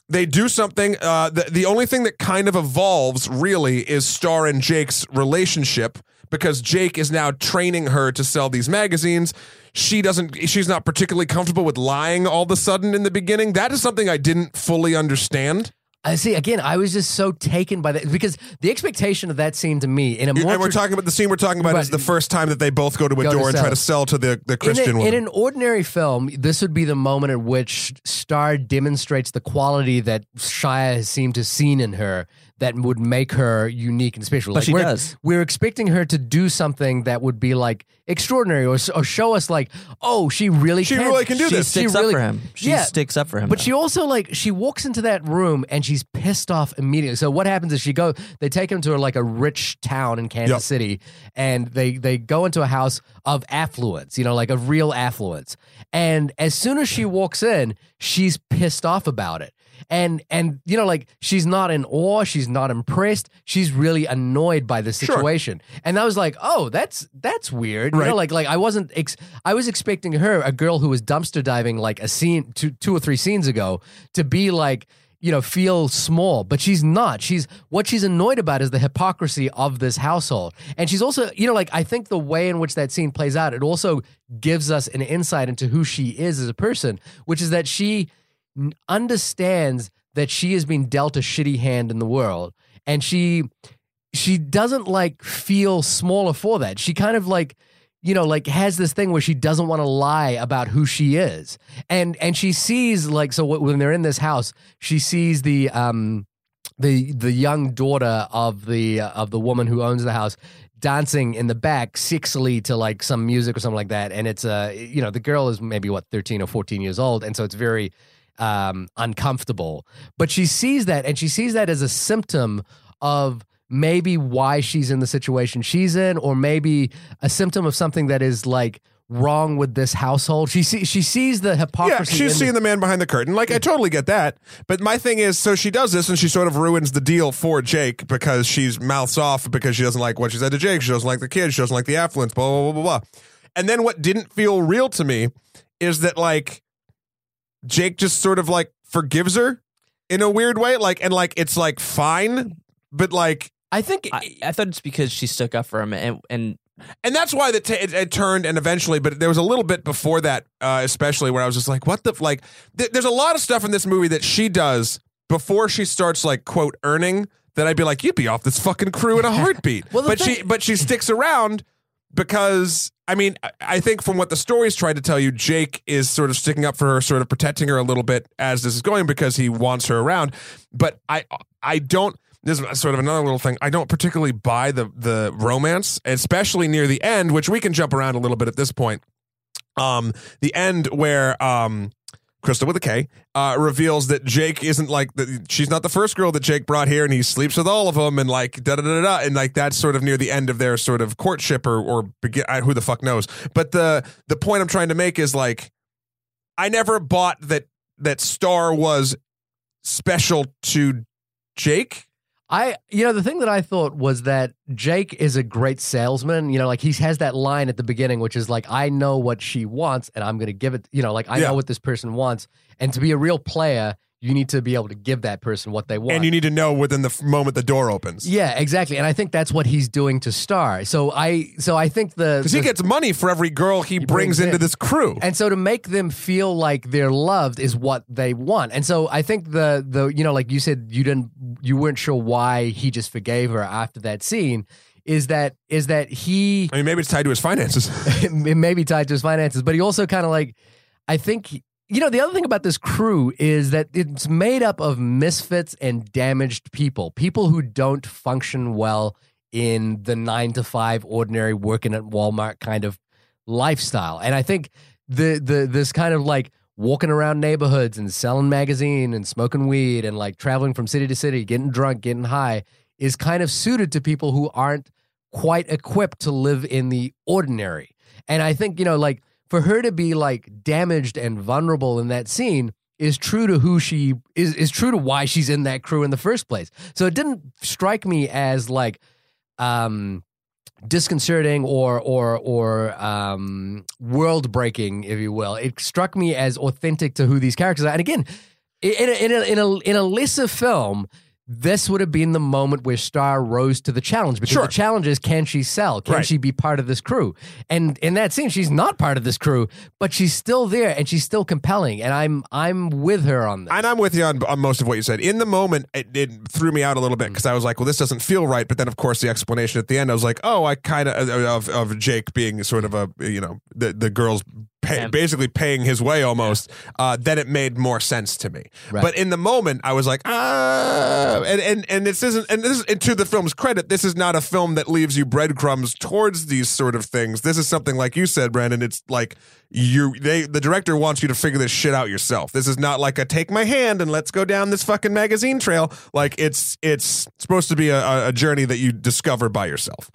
they do something uh, the, the only thing that kind of evolves really is star and jake's relationship because jake is now training her to sell these magazines. She doesn't she's not particularly comfortable with lying all of a sudden in the beginning. That is something i didn't fully understand. I see. Again, I was just so taken by that because the expectation of that scene to me in a more and we're talking about the scene we're talking about is the first time that they both go to a Go to door and try to sell. to the, the christian in, a- woman. in an ordinary film, this would be the moment at which Star demonstrates the quality that Shia has seemed to seen in her that would make her unique and special. But she we're, does. We're expecting her to do something that would be like extraordinary or, or show us like, oh, she really She can. really can do She this. sticks really- up for him. She Yeah. sticks up for him. But though. she also like she walks into that room and she's pissed off immediately. So what happens is she go they take him to like a rich town in Kansas Yep. City and they they go into a house of affluence, you know, like of real affluence. And as soon as she walks in, she's pissed off about it. And and you know like she's not in awe, she's not impressed, she's really annoyed by the Sure. situation. And I was like, "Oh, that's that's weird." You Right. know like like I wasn't ex- I was expecting her, a girl who was dumpster diving like a scene two two or three scenes ago, to be like you know, feel small, but she's not. She's what she's annoyed about is the hypocrisy of this household. And she's also, you know, like I think the way in which that scene plays out, it also gives us an insight into who she is as a person, which is that she understands that she has been dealt a shitty hand in the world and she she doesn't like feel smaller for that. She kind of like you know like has this thing where she doesn't want to lie about who she is. And and she sees like so when they're in this house, she sees the um the the young daughter of the uh, of the woman who owns the house dancing in the back sexily to like some music or something like that and it's uh you know the girl is maybe what 13 or 14 years old and so it's very um uncomfortable. But she sees that and she sees that as a symptom of maybe why she's in the situation she's in or maybe a symptom of something that is like wrong with this household. She see, she sees the yeah hypocrisy she's in seeing the man behind the curtain. Like i totally get that. But my thing is so she does this and she sort of ruins the deal for jake because she's mouths off because she doesn't like what she said to jake. She doesn't like the kids she doesn't like the affluence blah blah blah blah blah. And then what didn't feel real to me is that like jake just sort of like forgives her in a weird way like and like it's like fine but like I think I, I thought it's because she stuck up for him, and and and that's why the t- it, it turned and eventually but there was a little bit before that uh, especially where i was just like what the like th- there's a lot of stuff in this movie that she does before she starts like quote earning that i'd be like you'd be off this fucking crew in a heartbeat. Well, but she but she sticks around because i mean I- think from what the stories tried to tell you jake is sort of sticking up for her sort of protecting her a little bit as this is going because he wants her around but i i don't this is sort of another little thing. I don't particularly buy the the romance, especially near the end, which we can jump around a little bit at this point. Um, the end where um, Crystal with a K uh, reveals that Jake isn't like the, she's not the first girl that Jake brought here, and he sleeps with all of them, and like da da da da, and like that's sort of near the end of their sort of courtship or or begin, I, who the fuck knows. But the the point I'm trying to make is like I never bought that that Star was special to Jake. I, you know, the thing that I thought was that Jake is a great salesman. You know, like he has that line at the beginning, which is like, I know what she wants and I'm going to give it, you know, like I Yeah. know what this person wants. And to be a real player, you need to be able to give that person what they want. And you need to know within the f- moment the door opens. yeah, exactly. And I think that's what he's doing to Star. So I, so I think the, Because he gets money for every girl he, brings, brings into in. this crew. And so to make them feel like they're loved is what they want. And so I think the the you know like you said you didn't you weren't sure why he just forgave her after that scene is that is that he I mean, maybe it's tied to his finances. it may be tied to his finances, but he also kind of like, I think, you know, the other thing about this crew is that it's made up of misfits and damaged people, people who don't function well in the nine to five ordinary working at Walmart kind of lifestyle. And I think the the this kind of like walking around neighborhoods and selling magazine and smoking weed and like traveling from city to city, getting drunk, getting high is kind of suited to people who aren't quite equipped to live in the ordinary. And I think, you know, like for her to be like damaged and vulnerable in that scene is true to who she is is true to why she's in that crew in the first place. So it didn't strike me as like um disconcerting or or or um world breaking if you will. It struck me as authentic to who these characters are. And again, in a, in a, in a, in a lesser film, this would have been the moment where Star rose to the challenge because Sure. the challenge is can she sell? Can Right. she be part of this crew? And in that scene, she's not part of this crew, but she's still there and she's still compelling. And I'm I'm with her on this. And I'm with you on, on most of what you said. In the moment, it, it threw me out a little bit mm. because I was like, well, this doesn't feel right. But then, of course, the explanation at the end, I was like, oh, I kind of, of, of Jake being sort of a, you know, the, the girl's pay, basically paying his way almost, uh, then it made more sense to me. Right. But in the moment, I was like, ah, and, and, and this isn't, and this is, and to the film's credit, this is not a film that leaves you breadcrumbs towards these sort of things. This is something like you said, Brandon, it's like, you they the director wants you to figure this shit out yourself. This is not like a take my hand and let's go down this fucking magazine trail. Like it's it's supposed to be a, a- a journey that you discover by yourself.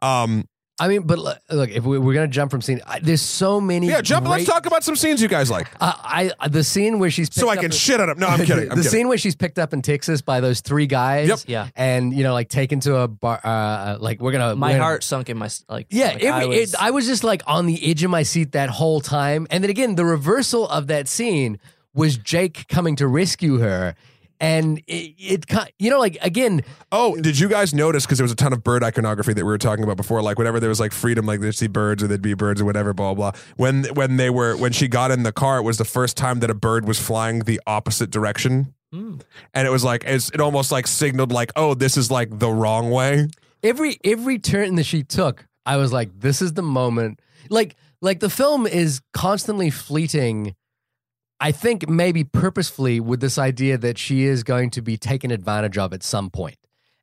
Um, I mean, but look, look, if we, we're gonna jump from scene, I, there's so many. yeah, jump. Let's talk about some scenes you guys like, Uh, I the scene where she's so I can up- shit on him. No, I'm kidding. I'm the kidding. scene where she's picked up in Texas by those three guys. Yep. Yeah. and you know, like taken to a bar. Uh, like we're gonna. My we're gonna- heart sunk in my like. Yeah, like, it, I I, was, was, it, I was just like on the edge of my seat that whole time. And then again, the reversal of that scene was Jake coming to rescue her. And it, it you know, like again, Oh, did you guys notice? Because there was a ton of bird iconography that we were talking about before. Like whenever there was like freedom, like they'd see birds or there'd be birds or whatever, blah blah. When when they were when she got in the car, it was the first time that a bird was flying the opposite direction, Mm. and it was like it's, it almost like signaled like, oh, this is like the wrong way. every every turn that she took, I was like, this is the moment. Like like the film is constantly fleeting. I think maybe purposefully with this idea that she is going to be taken advantage of at some point.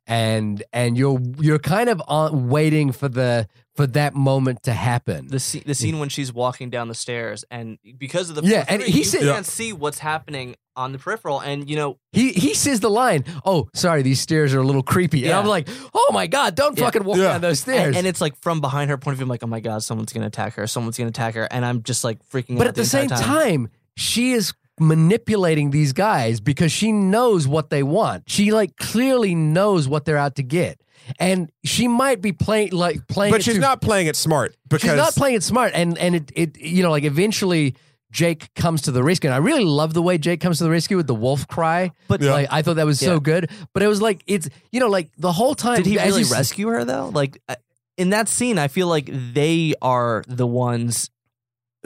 And and you're you're kind of on, waiting for the for that moment to happen. the scene, the scene when she's walking down the stairs, and because of the Yeah, 4-3, and he you said- can't see what's happening on the peripheral, and you know He he says the line, "Oh, sorry, these stairs are a little creepy," and I'm like, "Oh my god, don't Yeah. fucking walk Yeah. down those stairs." And, and it's like from behind her point of view, I'm like, oh my god, someone's gonna attack her, someone's gonna attack her, and I'm just like freaking but out. at the same entire time, she is manipulating these guys because she knows what they want. She like clearly knows what they're out to get, and she might be playing like playing. But she's too- not playing it smart because She's not playing it smart, and and it it you know like eventually. Jake comes to the rescue, and I really love the way Jake comes to the rescue with the wolf cry. But- Yeah. like, I thought that was so good. But it was like it's you know like the whole time. Did he really rescue her though? Like uh, in that scene, I feel like they are the ones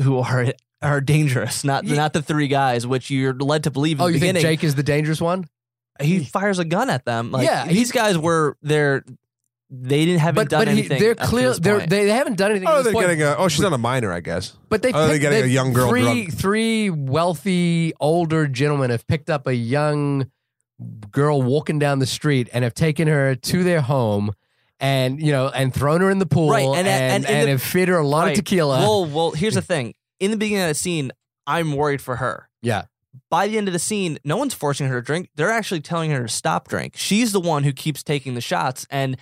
who are are dangerous, not Ye- not the three guys, which you're led to believe. In Oh, the you think beginning. Jake is the dangerous one? He fires a gun at them. Like, Yeah, these guys were they're they didn't haven't But done but he, anything. they're clear. They're, they they haven't done anything. Oh, they're point. getting a. Oh, she's not a minor, I guess. But they Oh, they're getting a they've- young girl Three drunk. three wealthy older gentlemen have picked up a young girl walking down the street and have taken her to their home. And you know, and thrown her in the pool, Right, and and- and, and in the- have fed her a lot Right. of tequila. Well, well, here's the thing. In the beginning of the scene, I'm worried for her. yeah, By the end of the scene, no one's forcing her to drink. They're actually telling her to stop drink. She's the one who keeps taking the shots, and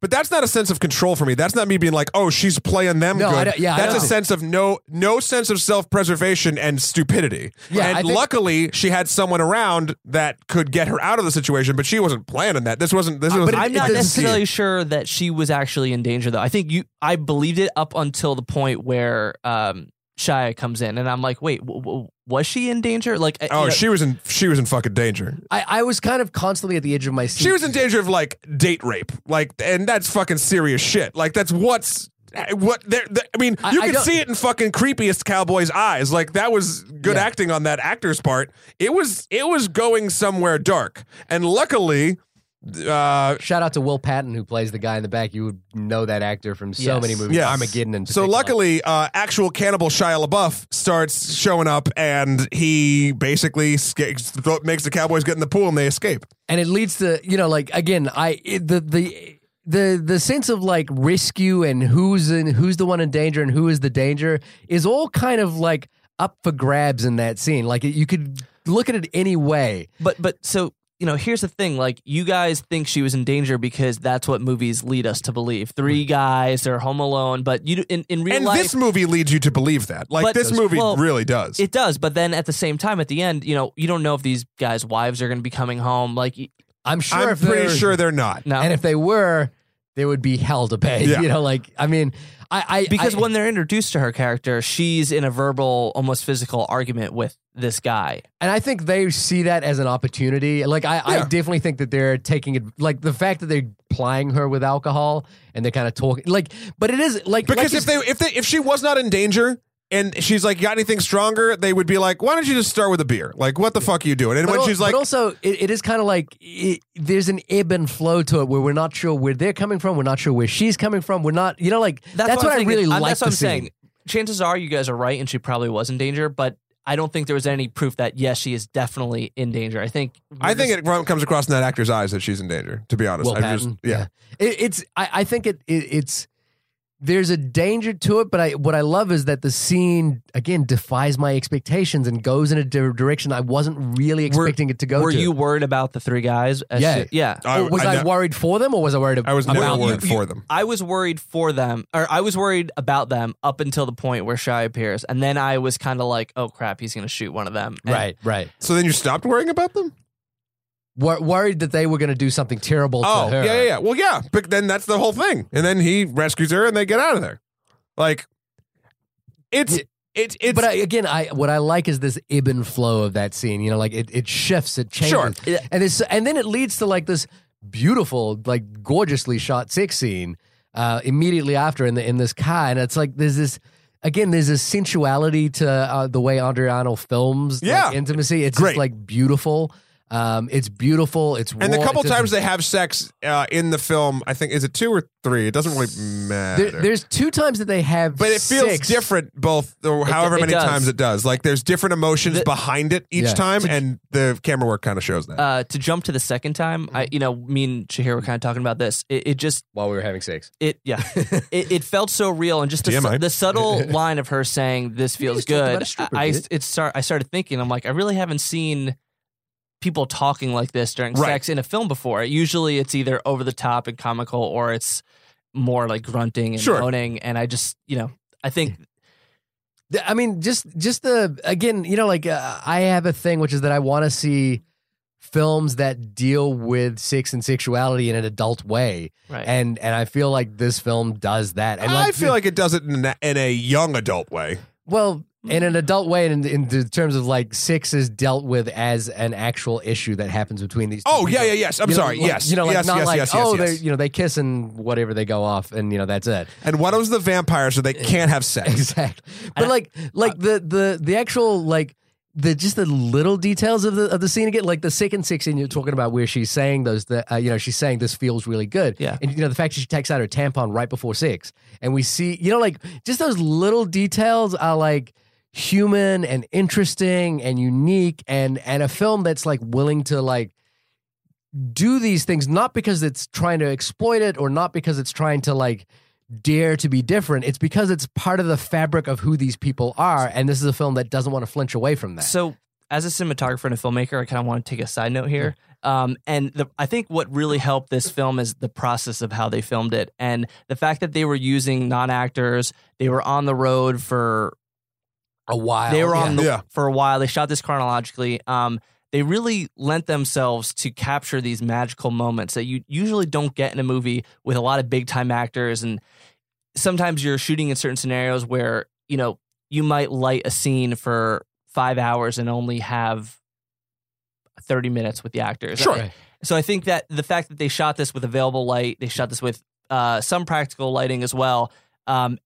But that's not a sense of control for me. That's not me being like, oh, she's playing them No, I good. don't- yeah, I that's a don't. sense of no no sense of self preservation and stupidity. Yeah, and think- luckily she had someone around that could get her out of the situation, but she wasn't planning that. This wasn't. This Uh, was. but I'm not doesn't necessarily sure that she was actually in danger, though. I think you, I believed it up until the point where um, Shia comes in, and I'm like, wait, w- w- was she in danger? Like, uh, Oh, you know, she was in. She was in fucking danger. I, I was kind of constantly at the edge of my seat. She was in danger of like date rape, like, and that's fucking serious shit. Like, that's what's what. There, I mean, you I can don't- see it in fucking creepiest cowboys' eyes. Like, that was good Yeah. acting on that actor's part. It was, it was going somewhere dark, and luckily. Uh, Shout out to Will Patton who plays the guy in the back. You would know that actor from so Yes. many movies. Yes. Armageddon and so luckily, uh, actual cannibal Shia LaBeouf starts showing up, and he basically sca- makes the Cowboys get in the pool, and they escape. and it leads to you know like again I it, the the the the sense of like rescue and who's in who's the one in danger and who is the danger is all kind of like up for grabs in that scene. Like you could look at it any way. But but so you know, here's the thing: like you guys think she was in danger because that's what movies lead us to believe. Three guys, they're home alone, but you in in real And life. this movie leads you to believe that. Like But- this movie well, really does. it does, but then at the same time, at the end, you know, you don't know if these guys' wives are going to be coming home. Like, I'm sure. I'm pretty sure they're not. no, And if they were, there would be hell to pay. Yeah. You know, like I mean, I, I because I, when they're introduced to her character, she's in a verbal, almost physical argument with this guy. And I think they see that as an opportunity. Like I, I definitely think that they're taking it like the fact that they're plying her with alcohol and they're kind of talking like but it is like Because like if they if they if she was not in danger and she's like, got anything stronger, they would be like, why don't you just start with a beer? Like, what the fuck are you doing? And but when al- she's like, but also it, it is kind of like it, there's an ebb and flow to it where we're not sure where they're coming from, we're not sure where she's coming from, we're not, you know, like that's, what, I'm I really like. That's what I'm scene. saying. Chances are you guys are right, and she probably was in danger, but I don't think there was any proof that yes, she is definitely in danger. I think. I think it comes across in that actor's eyes that she's in danger. To be honest, Will I just Patton. yeah. It, it's I, I think it, it it's there's a danger to it, but I what I love is that the scene again defies my expectations and goes in a di- direction I wasn't really Were- expecting it to go. Were to. you worried about the three guys? as Yeah. she- yeah. I, was I, ne- worried for them, or was I worried? I was about never them? worried for them. I was worried for them, or I was worried about them up until the point where Shia appears, and then I was kind of like, "Oh crap, he's going to shoot one of them." And Right, right. So then you stopped worrying about them? Wor- worried that they were going to do something terrible Oh, to her. yeah, yeah, yeah. Well, yeah, but then that's the whole thing. And then he rescues her and they get out of there. Like, it's, Yeah. it's, it's, but I, again, I what I like is this ebb and flow of that scene. You know, like it, it shifts, it changes, Sure. And this, and then it leads to like this beautiful, like gorgeously shot sex scene uh, immediately after in the in this car, and it's like there's this. Again, there's a sensuality to uh, the way Andrea Arnold films like, Yeah. intimacy. It's Great. just like beautiful. Um, it's beautiful. It's and the couple times they have sex uh, in the film, I think, is it two or three? It doesn't really matter. There, there's two times that they have, but it feels sex. different both, or however it many does. times it does. Like, there's different emotions The- behind it each Yeah. time, and the camera work kind of shows that. Uh, to jump to the second time, I, you know, me and Shahir were kind of talking about this. It, it just, while we were having sex. it, yeah, it, it felt so real, and just the, the subtle line of her saying "this feels just talked about good." stripper, I, dude. it start, I started thinking, I'm like, I really haven't seen people talking like this during Right. sex in a film before. Usually, it's either over the top and comical, or it's more like grunting and Sure. moaning. And I just, you know, I think I mean, just just the again, you know, like uh, I have a thing which is that I want to see films that deal with sex and sexuality in an adult way, right. and and I feel like this film does that. And I feel like it does it in a, in a young adult way. well, in an adult way, and in, in terms of like sex is dealt with as an actual issue that happens between these. two Oh, yeah, people. yeah, yes. I'm You know, sorry. like- yes. you know, like yes, not yes, like yes, oh, they you know they kiss and whatever they go off, and you know that's it. And one of them's the vampire, so they can't have sex. Exactly. But like like the the the actual like the just the little details of the of the scene again, like the second sex scene you're talking about where she's saying those the uh, you know she's saying this feels really good. Yeah. And you know the fact that she takes out her tampon right before sex, and we see you know like just those little details are like human and interesting and unique and and a film that's like willing to like do these things not because it's trying to exploit it or not because it's trying to like dare to be different it's because it's part of the fabric of who these people are and this is a film that doesn't want to flinch away from that So, as a cinematographer and a filmmaker, I kind of want to take a side note here. Um, and the, I think what really helped this film is the process of how they filmed it, and the fact that they were using non actors. They were on the road for a while they were on the, Yeah. for a while. They shot this chronologically. Um, they really lent themselves to capture these magical moments that you usually don't get in a movie with a lot of big time actors. And sometimes you're shooting in certain scenarios where you know you might light a scene for five hours and only have 30 minutes with the actors. Sure. Right. So I think that the fact that they shot this with available light, they shot this with uh, some practical lighting as well. Um,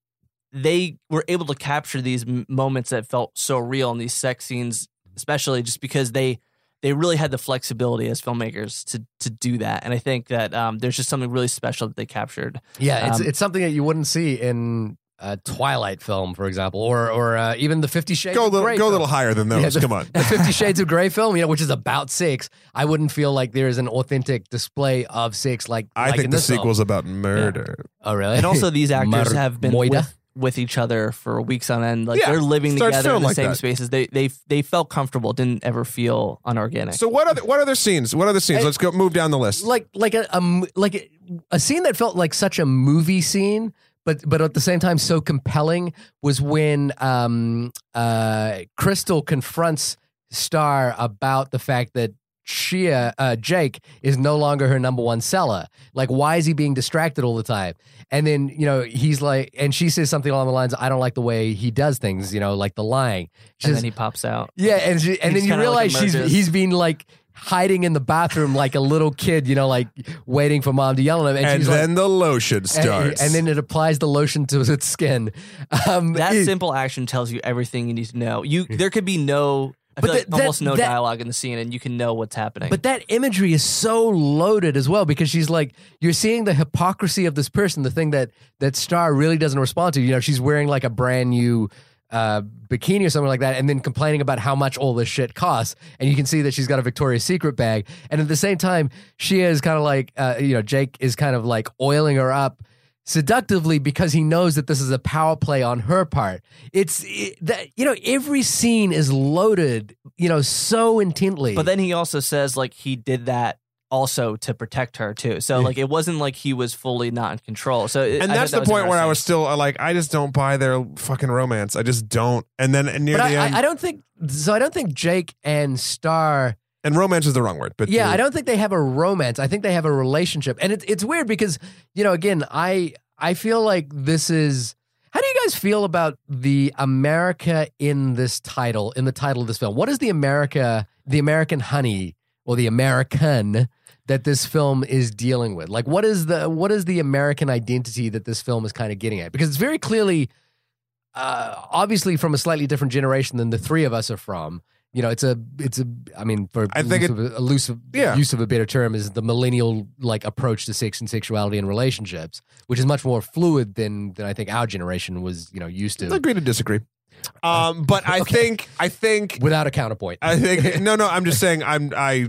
they were able to capture these m- moments that felt so real in these sex scenes, especially just because they they really had the flexibility as filmmakers to to do that. And I think that um, there's just something really special that they captured. Yeah, it's Um, it's something that you wouldn't see in a Twilight film, for example, or or uh, even the Fifty Shades. Go a of little, Grey go a film. little higher than those. Yeah, the- Come on. the Fifty Shades of Grey film, you know, which is about sex. I wouldn't feel like there is an authentic display of sex like I like think in the this film. about murder. Oh, really? And also, these actors Mar- have been Moida? with, with each other for weeks on end. Like Yeah, they're living together in the like same that. spaces. They they they felt comfortable. Didn't ever feel unorganic. So what other what other scenes? What other scenes? Hey, Let's go move down the list. like like a, a m- like a, a scene that felt like such a movie scene but but at the same time so compelling was when um uh crystal confronts star about the fact that Shia, uh, Jake is no longer her number one seller. Like, why is he being distracted all the time? And then, you know, he's like, and she says something along the lines, I don't like the way he does things, you know, like the lying. She and says, then he pops out. yeah, and she, and then you kinda like realize she's emerges. he's been like hiding in the bathroom like a little kid, you know, like waiting for mom to yell at him. And, and she's then like, the lotion and, starts. and then it applies the lotion to its skin. Um, That it- simple action tells you everything you need to know. You there could be no, I But feel like that- that- almost no that- dialogue in the scene, and you can know what's happening. But that imagery is so loaded as well because she's like you're seeing the hypocrisy of this person, the thing that that Star really doesn't respond to. You know, she's wearing like a brand new uh, bikini or something like that, and then complaining about how much all this shit costs. And you can see that she's got a Victoria's Secret bag, and at the same time, she is kind of like uh, you know Jake is kind of like oiling her up seductively because he knows that this is a power play on her part. It's it, that you know every scene is loaded, you know, so intently. But then he also says like he did that also to protect her too. So like it wasn't like he was fully not in control. So it- and I that's the that point where I was still uh, like, I just don't buy their fucking romance. I just don't. And then near But the I, end, I, I don't think so. I don't think Jake and Star. And romance is the wrong word, but Yeah, I don't think they have a romance. I think they have a relationship, and it's it's weird because you know, again, I I feel like this is. How do you guys feel about the America in this title, in the title of this film? What is the America, the American honey, or the American that this film is dealing with? Like, what is the what is the American identity that this film is kind of getting at? Because it's very clearly uh, obviously from a slightly different generation than the three of us are from. You know, it's a, it's a. I mean, for I think use of a, a loose Yeah. use of a better term is the millennial like approach to sex and sexuality and relationships, which is much more fluid than than I think our generation was, you know, used to. I agree to disagree. Um, but I Okay. think, I think, Without a counterpoint. I think, no, no, I'm just saying, I'm, I,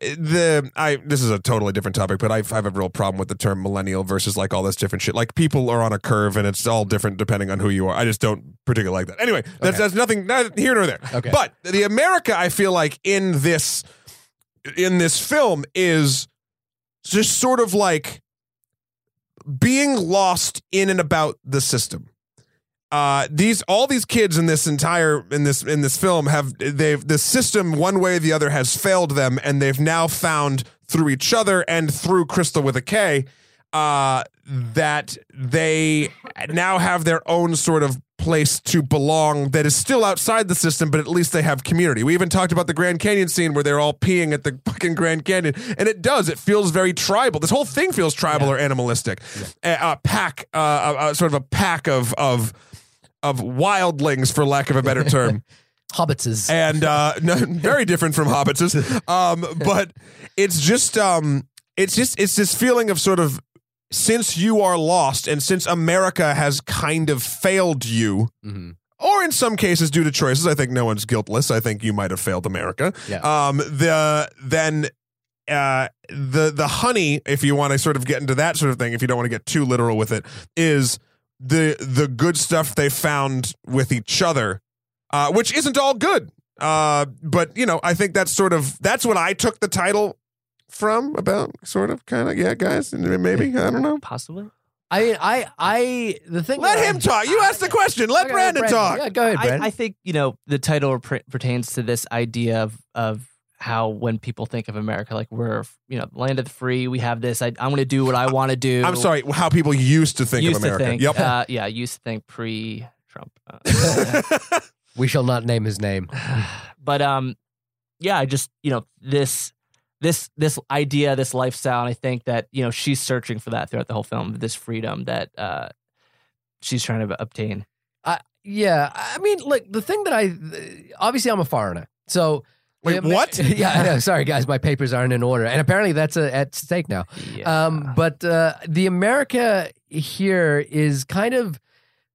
Eh, the I this is a totally different topic, but I, I have a real problem with the term millennial versus like all this different shit. Like people are on a curve, and it's all different depending on who you are. I just don't particularly like that. Anyway, that's Okay. that's nothing not here nor there. Okay. But the America I feel like in this in this film is just sort of like being lost in and about the system uh these all these kids in this entire in this in this film have they've the system one way or the other has failed them and they've now found through each other and through crystal with a k uh that they now have their own sort of place to belong that is still outside the system but at least they have community. We even talked about the grand canyon scene where they're all peeing at the fucking grand canyon and it does. It feels very tribal. This whole thing feels tribal or animalistic. A, a pack uh, a, a sort of a pack of of of wildlings, for lack of a better term, Hobbitses. and uh, no, very different from hobbitses. Um, but it's just um, it's just it's this feeling of sort of since you are lost and since America has kind of failed you. Mhm. Or in some cases, due to choices, I think no one's guiltless. I think you might have failed America. Yeah. Um, the then uh, the the honey, if you want to sort of get into that sort of thing, if you don't want to get too literal with it, is the the good stuff they found with each other, uh, which isn't all good. Uh, but you know, I think that's sort of that's what I took the title from about sort of kind of yeah, guys, maybe I don't know. possibly. I mean, I, I, the thing. Let that I- him talk. You asked the question. Let Okay, Brandon, talk. Yeah, go ahead, Brandon. I, I think you know the title per- pertains to this idea of of how when people think of America, like we're you know land of the free, we have this. I, I'm going to do what I want to do. I'm sorry. How people used to think used of America. to think. Yep. Uh, yeah, used to think pre Trump. Uh, we shall not name his name. but um, yeah, I just you know this this this idea, this lifestyle, and I think that you know she's searching for that throughout the whole film, this freedom that uh she's trying to obtain. I Yeah, I mean, look, the thing that I obviously I'm a foreigner, so Wait, what? yeah, I know. Sorry, guys, my papers aren't in order, and apparently that's uh at stake now. Yeah. Um, but uh, the America here is kind of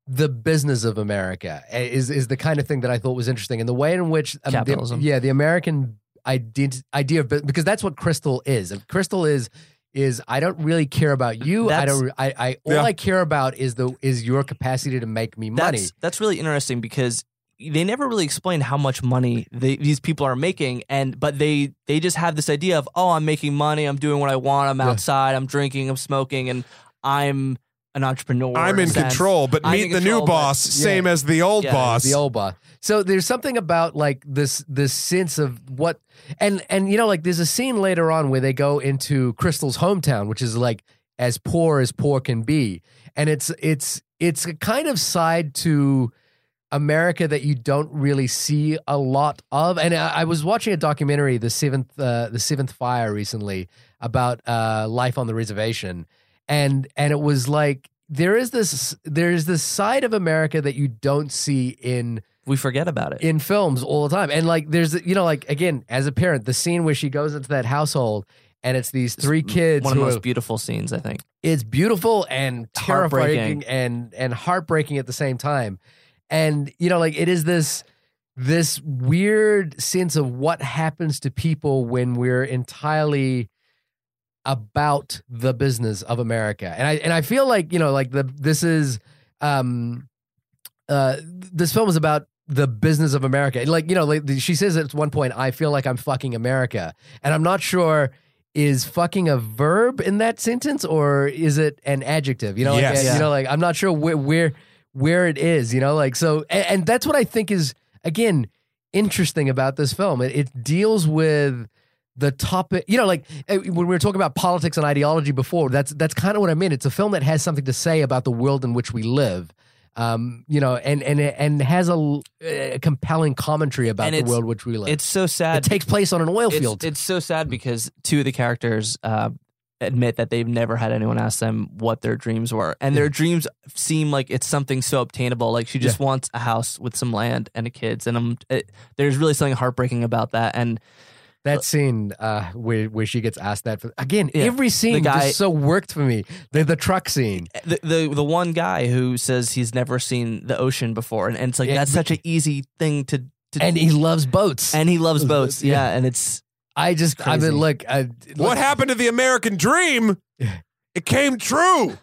the business of America eh, is is the kind of thing that I thought was interesting, and the way in which um, the- Capitalism. yeah, the American ident- idea of because that's what Crystal is. And Crystal is is I don't really care about you. I don't. I, I all Yeah. I care about is the is your capacity to make me money. That's that's really interesting because they never really explain how much money they, these people are making, and but they they just have this idea of oh I'm making money, I'm doing what I want, I'm Yeah. outside, I'm drinking, I'm smoking, and I'm an entrepreneur. I'm in a sense. control, but I'm meet in the control, new but- boss, same as the old Yeah, boss. the old boss. So there's something about like this this sense of what and and you know like there's a scene later on where they go into Crystal's hometown, which is like as poor as poor can be, and it's it's it's a kind of side to America that you don't really see a lot of. And I, I was watching a documentary, the seventh uh, the seventh fire recently about uh, life on the reservation, and and it was like there is this there's this side of America that you don't see in We forget about it. in films all the time. And like there's you know like again as a parent, the scene where she goes into that household and it's these three kids One of the most beautiful scenes, I think. it's beautiful and terrifying and and heartbreaking at the same time. And you know, like it is this this weird sense of what happens to people when we're entirely about the business of America. And I and I feel like, you know, like the this is um uh this film is about the business of America. Like, you know, like she says at one point, I feel like I'm fucking America. And I'm not sure is fucking a verb in that sentence or is it an adjective? You know, like, Yes. Yeah. you know, like I'm not sure where where where it is. You know, like so, and, and that's what I think is again interesting about this film. It, it deals with the topic. You know, like uh, when we were talking about politics and ideology before, that's that's kind of what I mean. It's a film that has something to say about the world in which we live. Um, you know, and and and has a, a compelling commentary about the world which we live. It's so sad. it takes place on an oil it's, field. it's so sad because two of the characters uh, admit that they've never had anyone ask them what their dreams were, and their dreams seem like it's something so obtainable. Like she just wants a house with some land and a kids, and um, it, there's really something heartbreaking about that. And That scene uh, where where she gets asked that for, again, Yeah. every scene guy- just so worked for me. The the truck scene. the, the the one guy who says he's never seen the ocean before, and, and it's like Yeah, that's such an easy thing to. to And he loves boats. and he loves boats, Yeah. yeah, and it's I just I mean look, I, what happened to the American dream? It came true.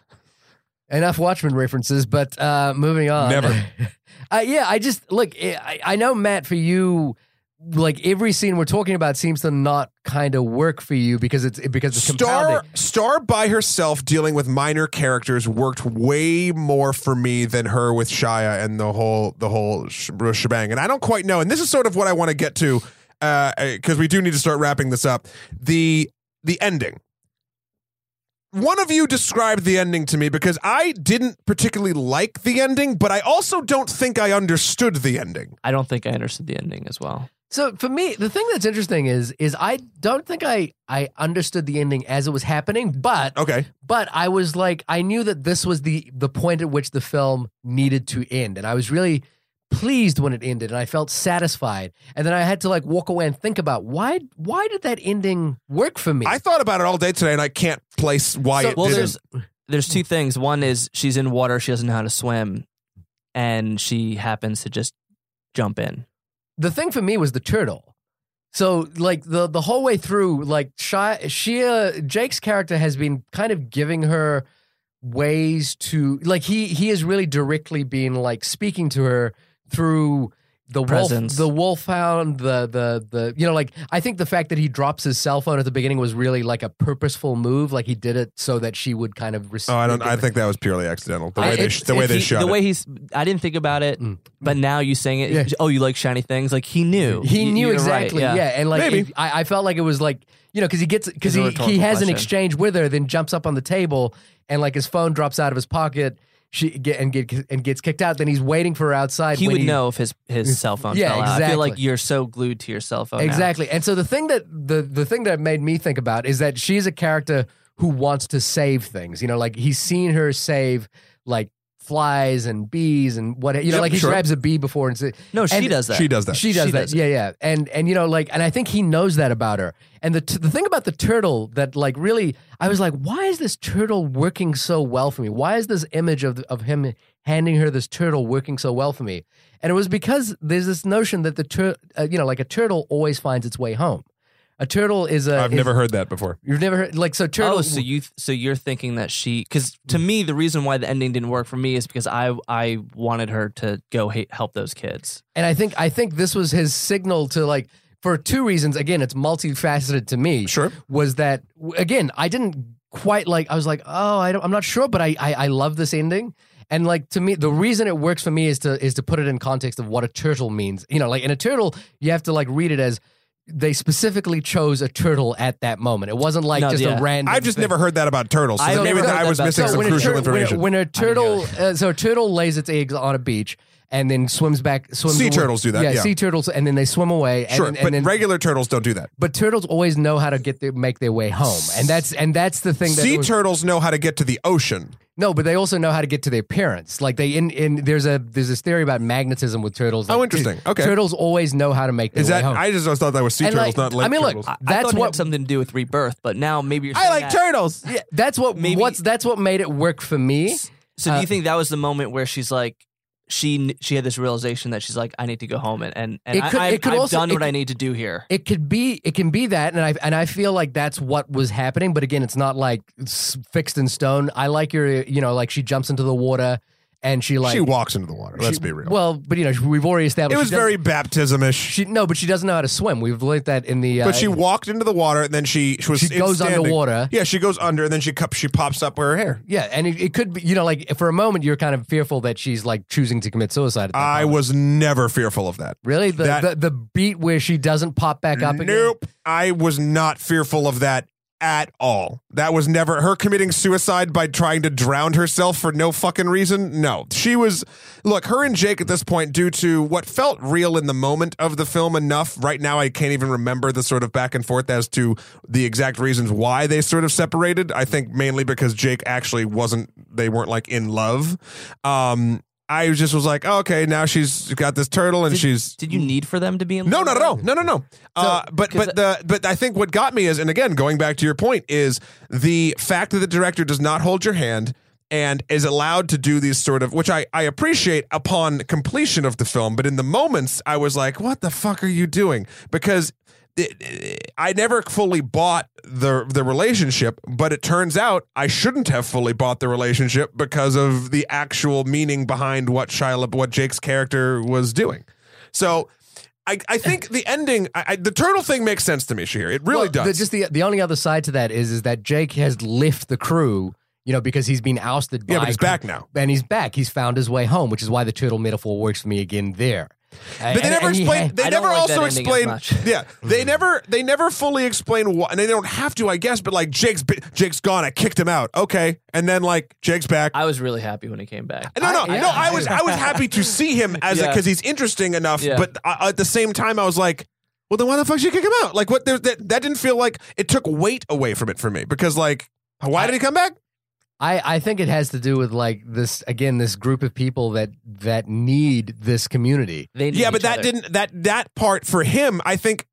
enough Watchmen references, but uh moving on. Never. uh, yeah, I just look I, I know Matt for you like every scene we're talking about seems to not kind of work for you because it's because it's Star compounding. Star by herself dealing with minor characters worked way more for me than her with Shia and the whole the whole sh- shebang. And I don't quite know. And this is sort of what I want to get to Uh, because we do need to start wrapping this up. The the ending. One of you described the ending to me because I didn't particularly like the ending, but I also don't think I understood the ending. I don't think I understood the ending as well. So for me, the thing that's interesting is is I don't think I I understood the ending as it was happening, but Okay. but I was like I knew that this was the the point at which the film needed to end, and I was really pleased when it ended, and I felt satisfied. And then I had to like walk away and think about why why did that ending work for me? I thought about it all day today and I can't place why So- it Well, didn't. there's there's two things. One is she's in water, she doesn't know how to swim, and she happens to just jump in. the thing for me was the turtle. So like the the whole way through, like Shia, Shia Jake's character has been kind of giving her ways to like he he has really directly been like speaking to her through the wolf the wolfhound the the the you know like I think the fact that he drops his cell phone at the beginning was really like a purposeful move like he did it so that she would kind of receive Oh, I don't. I think that was purely accidental. The I- way they, sh- the way they he- shot the it. way he's. I didn't think about it, Mm. but now you saying it. Yeah. Oh, you like shiny things? Like he knew. He You- knew you're right, exactly, yeah. and like Maybe. it- I, I felt like it was like you know because he gets because It's a he rhetorical he has an question. exchange with her, then jumps up on the table and like his phone drops out of his pocket. She get and get and gets kicked out. Then he's waiting for her outside. He would know if his his cell phone Yeah, fell out. I feel like exactly. you're so glued to your cell phone. now. exactly. And so the thing that the the thing that made me think about is that she's a character who wants to save things. You know, like he's seen her save like flies and bees and what you know, Yep, like he sure. grabs a bee before and say, No, she And- does that. She does that. She does She that. does yeah, yeah. And and you know, like, and I think he knows that about her. And the t- the thing about the turtle that like really, I was like, why is this turtle working so well for me? Why is this image of of him handing her this turtle working so well for me? And it was because there's this notion that the tur- uh, you know, like a turtle always finds its way home. A turtle is a. I've is- never heard that before. You've never heard like so turtle. Oh, so you so you're thinking that she because to mm. me the reason why the ending didn't work for me is because I I wanted her to go ha- help those kids. And I think I think this was his signal to like for two reasons. Again, it's multifaceted to me. Sure. Was that again? I didn't quite like. I was like, oh, I don't, I'm not sure, but I, I I love this ending. And like to me, the reason it works for me is to is to put it in context of what a turtle means. You know, like in a turtle, you have to like read it as they specifically chose a turtle at that moment. It wasn't like No, just yeah. a random. I've just thing. never heard that about turtles. So I've maybe that I was about missing turtles. some crucial tur- when a- information. When a, turtle, uh, so a turtle lays its eggs on a beach and then swims back. Swims Sea away- turtles do that, yeah. sea turtles, and then they swim away. And sure, then, but and then, regular turtles don't do that. but turtles always know how to get their, make their way home, and that's and that's the thing. That Sea was- turtles know how to get to the ocean. No, but they also know how to get to their parents. Like they in in there's a there's this theory about magnetism with turtles. Oh, interesting. Okay. turtles always know how to make their Is way that? home. I just always thought that was sea And, turtles, like, not lake I mean, look, turtles. I, That's I thought it what- had something to do with rebirth, but now maybe you're. I like that- turtles. yeah, that's what Maybe- what's that's what made it work for me. So do Uh, you think that was the moment where she's like, she she had this realization that she's like, I need to go home and and, and It could- I, I've, it could I've also- done what I need to do here. It could be it can be that, and I and I feel like that's what was happening. But again, it's not like fixed in stone. I like your you know like she jumps into the water and she like she walks into the water. Let's she- be real. Well, but you know we've already established it was very baptismish. She no, but she doesn't know how to swim. We've learned that in the. Uh, but she walked into the water, and then she, she was She goes standing. underwater. Yeah, she goes under, and then she cup, she pops up with her hair. Yeah, and it, it could be you know like for a moment you're kind of fearful that she's like choosing to commit suicide. At that I moment. was never fearful of that. really the, that- the the beat where she doesn't pop back up again. Nope. I was not fearful of that at all. That was never her committing suicide by trying to drown herself for no fucking reason. No. She was look, her and Jake at this point due to what felt real in the moment of the film enough. Right now I can't even remember the sort of back and forth as to the exact reasons why they sort of separated. I think mainly because Jake actually wasn't they weren't like in love. Um I just was like, oh, okay, now she's got this turtle and Did- she's Did you need for them to be in? no, not at all. No, no, no. uh, but but the but I think what got me is, and again, going back to your point, is the fact that the director does not hold your hand and is allowed to do these sort of, which I I appreciate upon completion of the film. But in the moments, I was like, what the fuck are you doing? Because. I never fully bought the the relationship, but it turns out I shouldn't have fully bought the relationship because of the actual meaning behind what Shia what Jake's character was doing. So I, I think the ending, I, I, the turtle thing makes sense to me, Shahir. It really Well, does. The, just the the only other side to that is is that Jake has left the crew. You know, because he's been ousted. yeah, but he's back now. and he's back. He's found his way home, which is why the turtle metaphor works for me again there. But they never explain. They I never like also explain. Yeah, they never. They never fully explain why, and they don't have to, I guess. But like Jake's, Jake's gone. I kicked him out. Okay, and then like Jake's back. I was really happy when he came back. no, no, I- yeah. no. I was, I was happy to see him as Yeah. because he's interesting enough. Yeah. But uh, at the same time, I was like, well, then why the fuck should you kick him out? Like, what? There, that that didn't feel like it took weight away from it for me because like, why did he come back? I, I think it has to do with like this again this group of people that that need this community. They need Yeah, but that other. didn't that that part for him. I think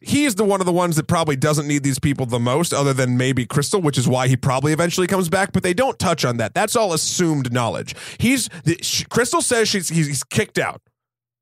he's the one of the ones that probably doesn't need these people the most, other than maybe Crystal, which is why he probably eventually comes back. But they don't touch on that. That's all assumed knowledge. He's the, sh- Crystal says she's he's, he's kicked out,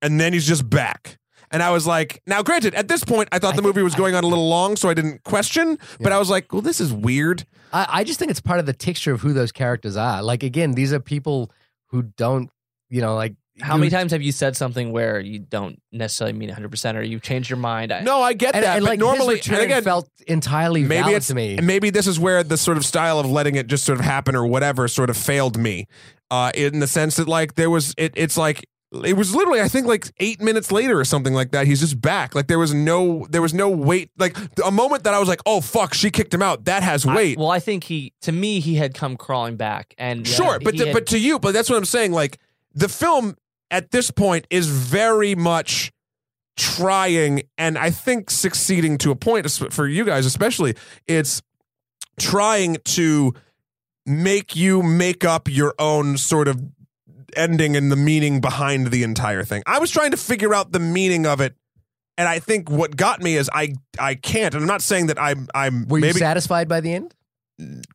and then he's just back. And I was like, now, granted, at this point, I thought I the think- movie was I- going on a little long, so I didn't question. But I was like, well, this is weird. I, I just think it's part of the texture of who those characters are. Like again, these are people who don't, you know, like How many times have you said something where you don't necessarily mean 100 percent, or you've changed your mind? I, No, I get and, that. and but like normally, his return and again, felt entirely maybe valid it's to me. and maybe this is where the sort of style of letting it just sort of happen or whatever sort of failed me uh in the sense that like there was it it's like it was literally i think like eight minutes later or something like that he's just back. Like there was no there was no wait like a moment that i was like oh fuck she kicked him out. That has I- weight. well, I think he, to me, he had come crawling back, and uh, sure but to, had- but to you but that's what i'm saying like the film at this point is very much trying and i think succeeding to a point for you guys especially it's trying to make you make up your own sort of ending and the meaning behind the entire thing. I was trying to figure out the meaning of it, and I think what got me is I I can't. And I'm not saying that I'm I'm Were you satisfied by the end?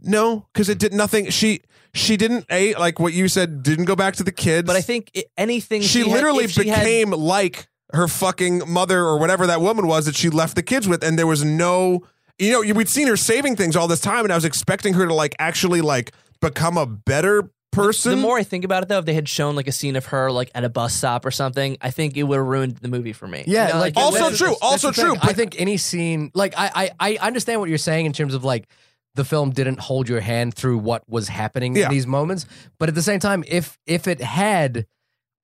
no because it did nothing. She she didn't a like what you said didn't go back to the kids. But I think i anything she, had- literally if she had- became like her fucking mother or whatever that woman was that she left the kids with, and there was no. You know, we'd seen her saving things all this time, and I was expecting her to like actually like become a better person. The more I think about it, though, if they had shown like a scene of her like at a bus stop or something, I think it would have ruined the movie for me. Yeah, You know, like, Also true, that's also true, I think any scene, like I, I, I understand what you're saying in terms of like the film didn't hold your hand through what was happening Yeah. in these moments, but at the same time, if if it had.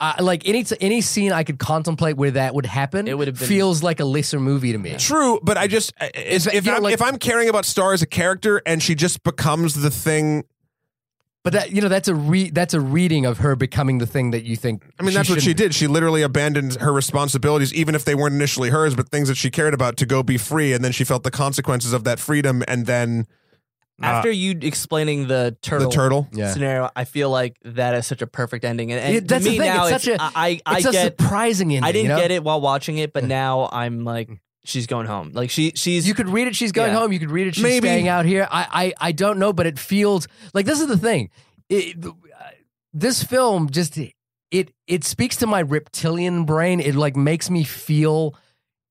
Uh, like any any scene I could contemplate where that would happen, It would have been- feels like a lesser movie to me. True, but I just if, that- if, I'm, like- if I'm caring about Star as a character and she just becomes the thing, But that you know that's a re- that's a reading of her becoming the thing that you think. I mean that's what she shouldn't- did. She literally abandoned her responsibilities, even if they weren't initially hers, but things that she cared about to go be free, and then she felt the consequences of that freedom, and then uh, After you explaining the turtle, the turtle. Yeah. scenario, I feel like that is such a perfect ending. And, and Yeah, to that's the thing, now, it's such a- I I, I It's a get surprising ending. I didn't you know? get it while watching it, but now I'm like she's going home. Like she she's You could read it. She's going Yeah. home. You could read it. She's Maybe. staying out here. I, I, I don't know, but it feels like this is the thing. It, this film just it it speaks to my reptilian brain. It like makes me feel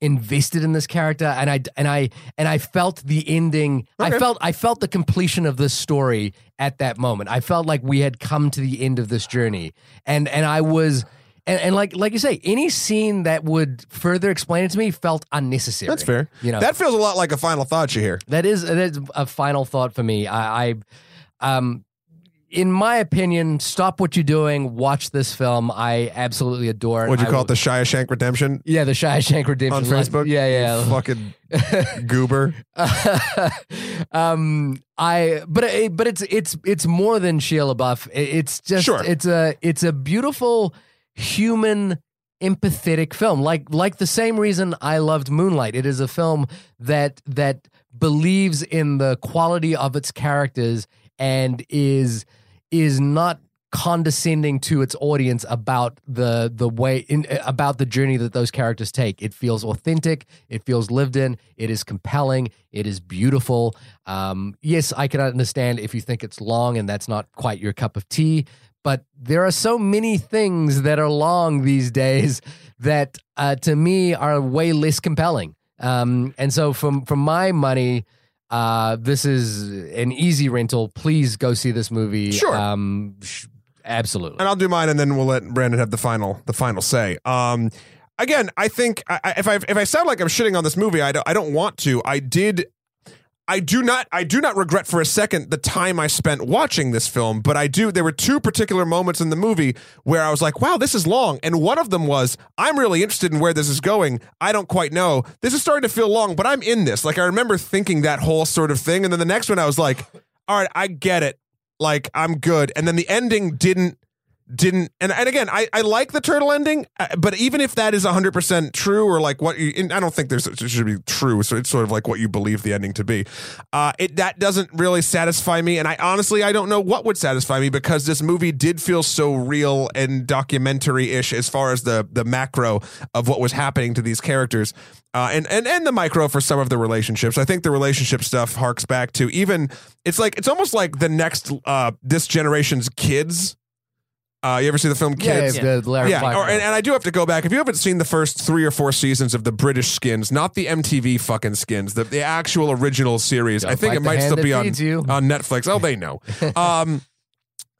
invested in this character, and I and I and I felt the ending. I felt I felt the completion of this story at that moment. I felt like we had come to the end of this journey, and and I was. And, and like like you say, any scene that would further explain it to me felt unnecessary. That's fair. You know, That feels a lot like a final thought you hear. that is that is a final thought for me. I, I um in my opinion, stop what you're doing, watch this film. I absolutely adore it. What'd you I call it? The Shawshank Redemption Yeah, the Shawshank Redemption on like- Facebook. Yeah, yeah. Fucking goober. um, I but it, but it's it's it's more than Shia LaBeouf. It- It's just Sure. it's a it's a beautiful human empathetic film. Like like the same reason I loved Moonlight. It is a film that that believes in the quality of its characters and is is not condescending to its audience about the the way in about the journey that those characters take. It feels authentic. It feels lived in. It is compelling. It is beautiful. Um yes i can understand if you think it's long and that's not quite your cup of tea but there are so many things that are long these days that uh, to me are way less compelling um and so from from my money uh, this is an easy rental. Please go see this movie. Sure. Um, sh- absolutely. and I'll do mine, and then we'll let Brandon have the final the final say. Um, again, I think I, if I if I sound like I'm shitting on this movie, I don't I don't want to. I did. I do not I do not regret for a second the time I spent watching this film, but I do there were two particular moments in the movie where I was like, wow, this is long. And one of them was, I'm really interested in where this is going. I don't quite know. This is starting to feel long, but I'm in this. Like I remember thinking that whole sort of thing. And then the next one I was like, all right, I get it. Like I'm good. And then the ending didn't didn't and, and again I, I like the turtle ending uh, but even if that is 100% true or like what you i don't think there's it should be true so it's sort of like what you believe the ending to be uh it that doesn't really satisfy me and i honestly i don't know what would satisfy me because this movie did feel so real and documentary-ish as far as the the macro of what was happening to these characters uh, and, and and the micro for some of the relationships. I think the relationship stuff harks back to even it's like it's almost like the next uh, this generation's kids. Uh, you ever see the film yeah, Kids? the Larry Yeah, or, and, and I do have to go back. If you haven't seen the first three or four seasons of the British Skins, not the MTV fucking Skins, the, the actual original series, I Don't think it might still be on, you. on Netflix. Oh, they know. Um,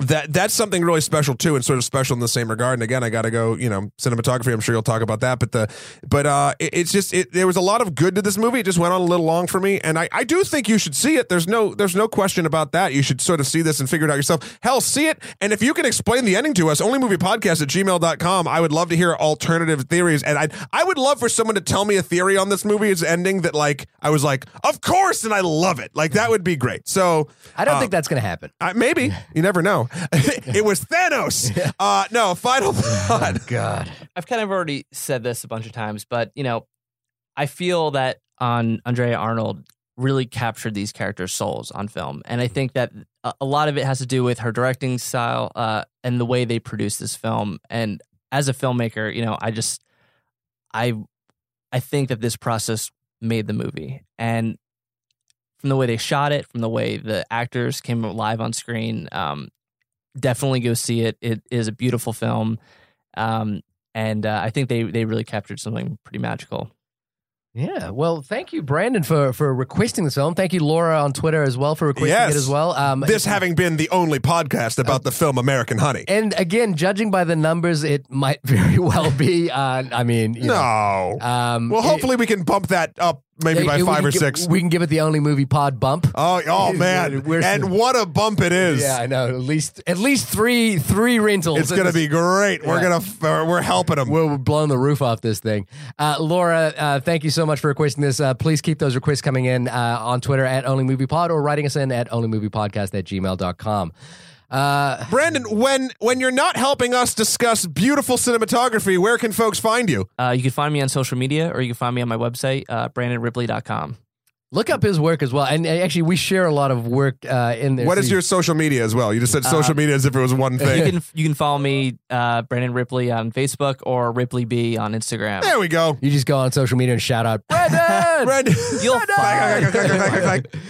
that that's something really special too, and sort of special in the same regard. And again, I got to go. You know, cinematography. I'm sure you'll talk about that. But the but uh, it, it's just it, there was a lot of good to this movie. It just went on a little long for me, and I, I do think you should see it. There's no there's no question about that. You should sort of see this and figure it out yourself. Hell, see it, and if you can explain the ending to us, onlymoviepodcast at gmail.com. I would love to hear alternative theories, and I I would love for someone to tell me a theory on this movie. Its ending that like I was like, of course, and I love it. Like that would be great. So I don't uh, think that's going to happen. uh, maybe you never know. it was Thanos. Uh, no, final thought. God. I've kind of already said this a bunch of times, but you know, I feel that on Andrea Arnold really captured these characters' souls on film, and I think that a, a lot of it has to do with her directing style uh, and the way they produce this film. And as a filmmaker, you know, I just I I think that this process made the movie, and from the way they shot it, from the way the actors came live on screen, um, definitely go see it. It is a beautiful film, um, and uh, I think they they really captured something pretty magical. Yeah. Well, thank you, Brandon, for for requesting this film. Thank you, Laura, on Twitter as well for requesting Yes. it as well. Um, This having been the only podcast about the film American Honey. and again, judging by the numbers, it might very well be. Uh, I mean, you know, No. um, Well, it- hopefully we can bump that up maybe by five or gi- six. We can give it the only movie pod bump. Oh, oh man! We're- and what a bump it is! Yeah, I know. At least at least three three rentals. It's gonna be great. We're gonna we're helping them. We're blowing the roof off this thing. Uh, Laura, uh, thank you so much for requesting this. Uh, please keep those requests coming in uh, on Twitter at Only Movie Pod or writing us in at OnlyMoviePodcast at gmail.com. Uh, Brandon, when when you're not helping us discuss beautiful cinematography, where can folks find you? Uh, you can find me on social media, or you can find me on my website, uh, BrandonRipley.com. look up his work as well. And uh, actually, we share a lot of work uh, in there. What is So your social media as well? You just said social media as if it was one You thing. can you can follow me, uh, Brandon Ripley on Facebook or Ripley B on Instagram. there we go. You just go on social media and shout out, Brandon! Brandon, You'll find.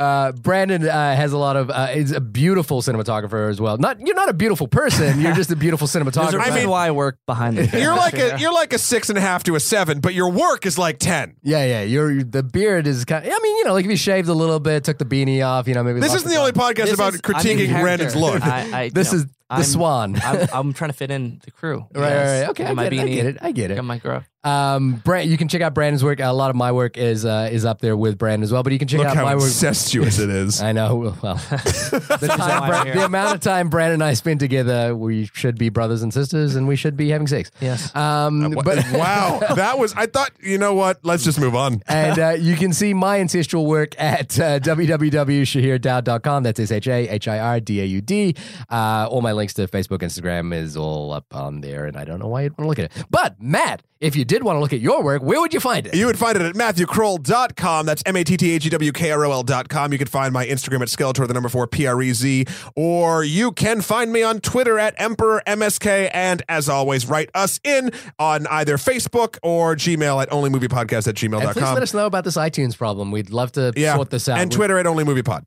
Uh, Brandon uh, has a lot of. Uh, is a beautiful cinematographer as well. Not you're not a beautiful person. You're just a beautiful cinematographer. I mean- why I work behind the You're like a you're like a six and a half to a seven, but your work is like ten. yeah, yeah. You're the beard is kind. Of, I mean, you know, like if you shaved a little bit, took the beanie off, you know, maybe. This isn't the only podcast This about is- I'm critiquing character. Brandon's look. I, I, This is know, the I'm- Swan. I'm, I'm trying to fit in the crew. Right, right, right. Okay, I Got my get, it, I get it. I get it. Got my grub. Um, Brand, you can check out Brandon's work. A lot of my work is uh, is up there with Brandon as well. But you can check Look out how my work. incestuous it is. I know. Well, the, time, why Bra- the amount of time Brandon and I spend together, we should be brothers and sisters, and we should be having sex. Yes. Um, Wha- but wow, that was. I thought. You know what? Let's just move on. and uh, you can see my ancestral work at uh, www.shahirdaud.com. That's S H A H I R D A U D. Uh, all my links to Facebook, Instagram is all up on there, and I don't know why you'd want to look at it. But, Matt, if you did want to look at your work, where would you find it? You would find it at MatthewKrol.com. That's M A T T H E W K R O L.com. You can find my Instagram at Skeletor, the number four P R E Z. Or you can find me on Twitter at Emperor MSK. And as always, write us in on either Facebook or Gmail at onlymoviepodcast at And please let us know about this iTunes problem. We'd love to Yeah. sort this out. And Twitter at onlymoviepod.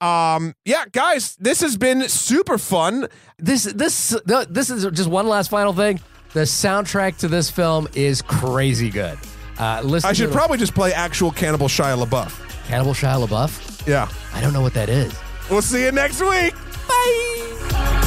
Um, yeah, guys, this has been super fun. This this this is just one last final thing. The soundtrack to this film is crazy good. Uh, listen I to should the- probably just play actual Cannibal Shia LaBeouf. Cannibal Shia LaBeouf. Yeah. I don't know what that is. We'll see you next week. Bye.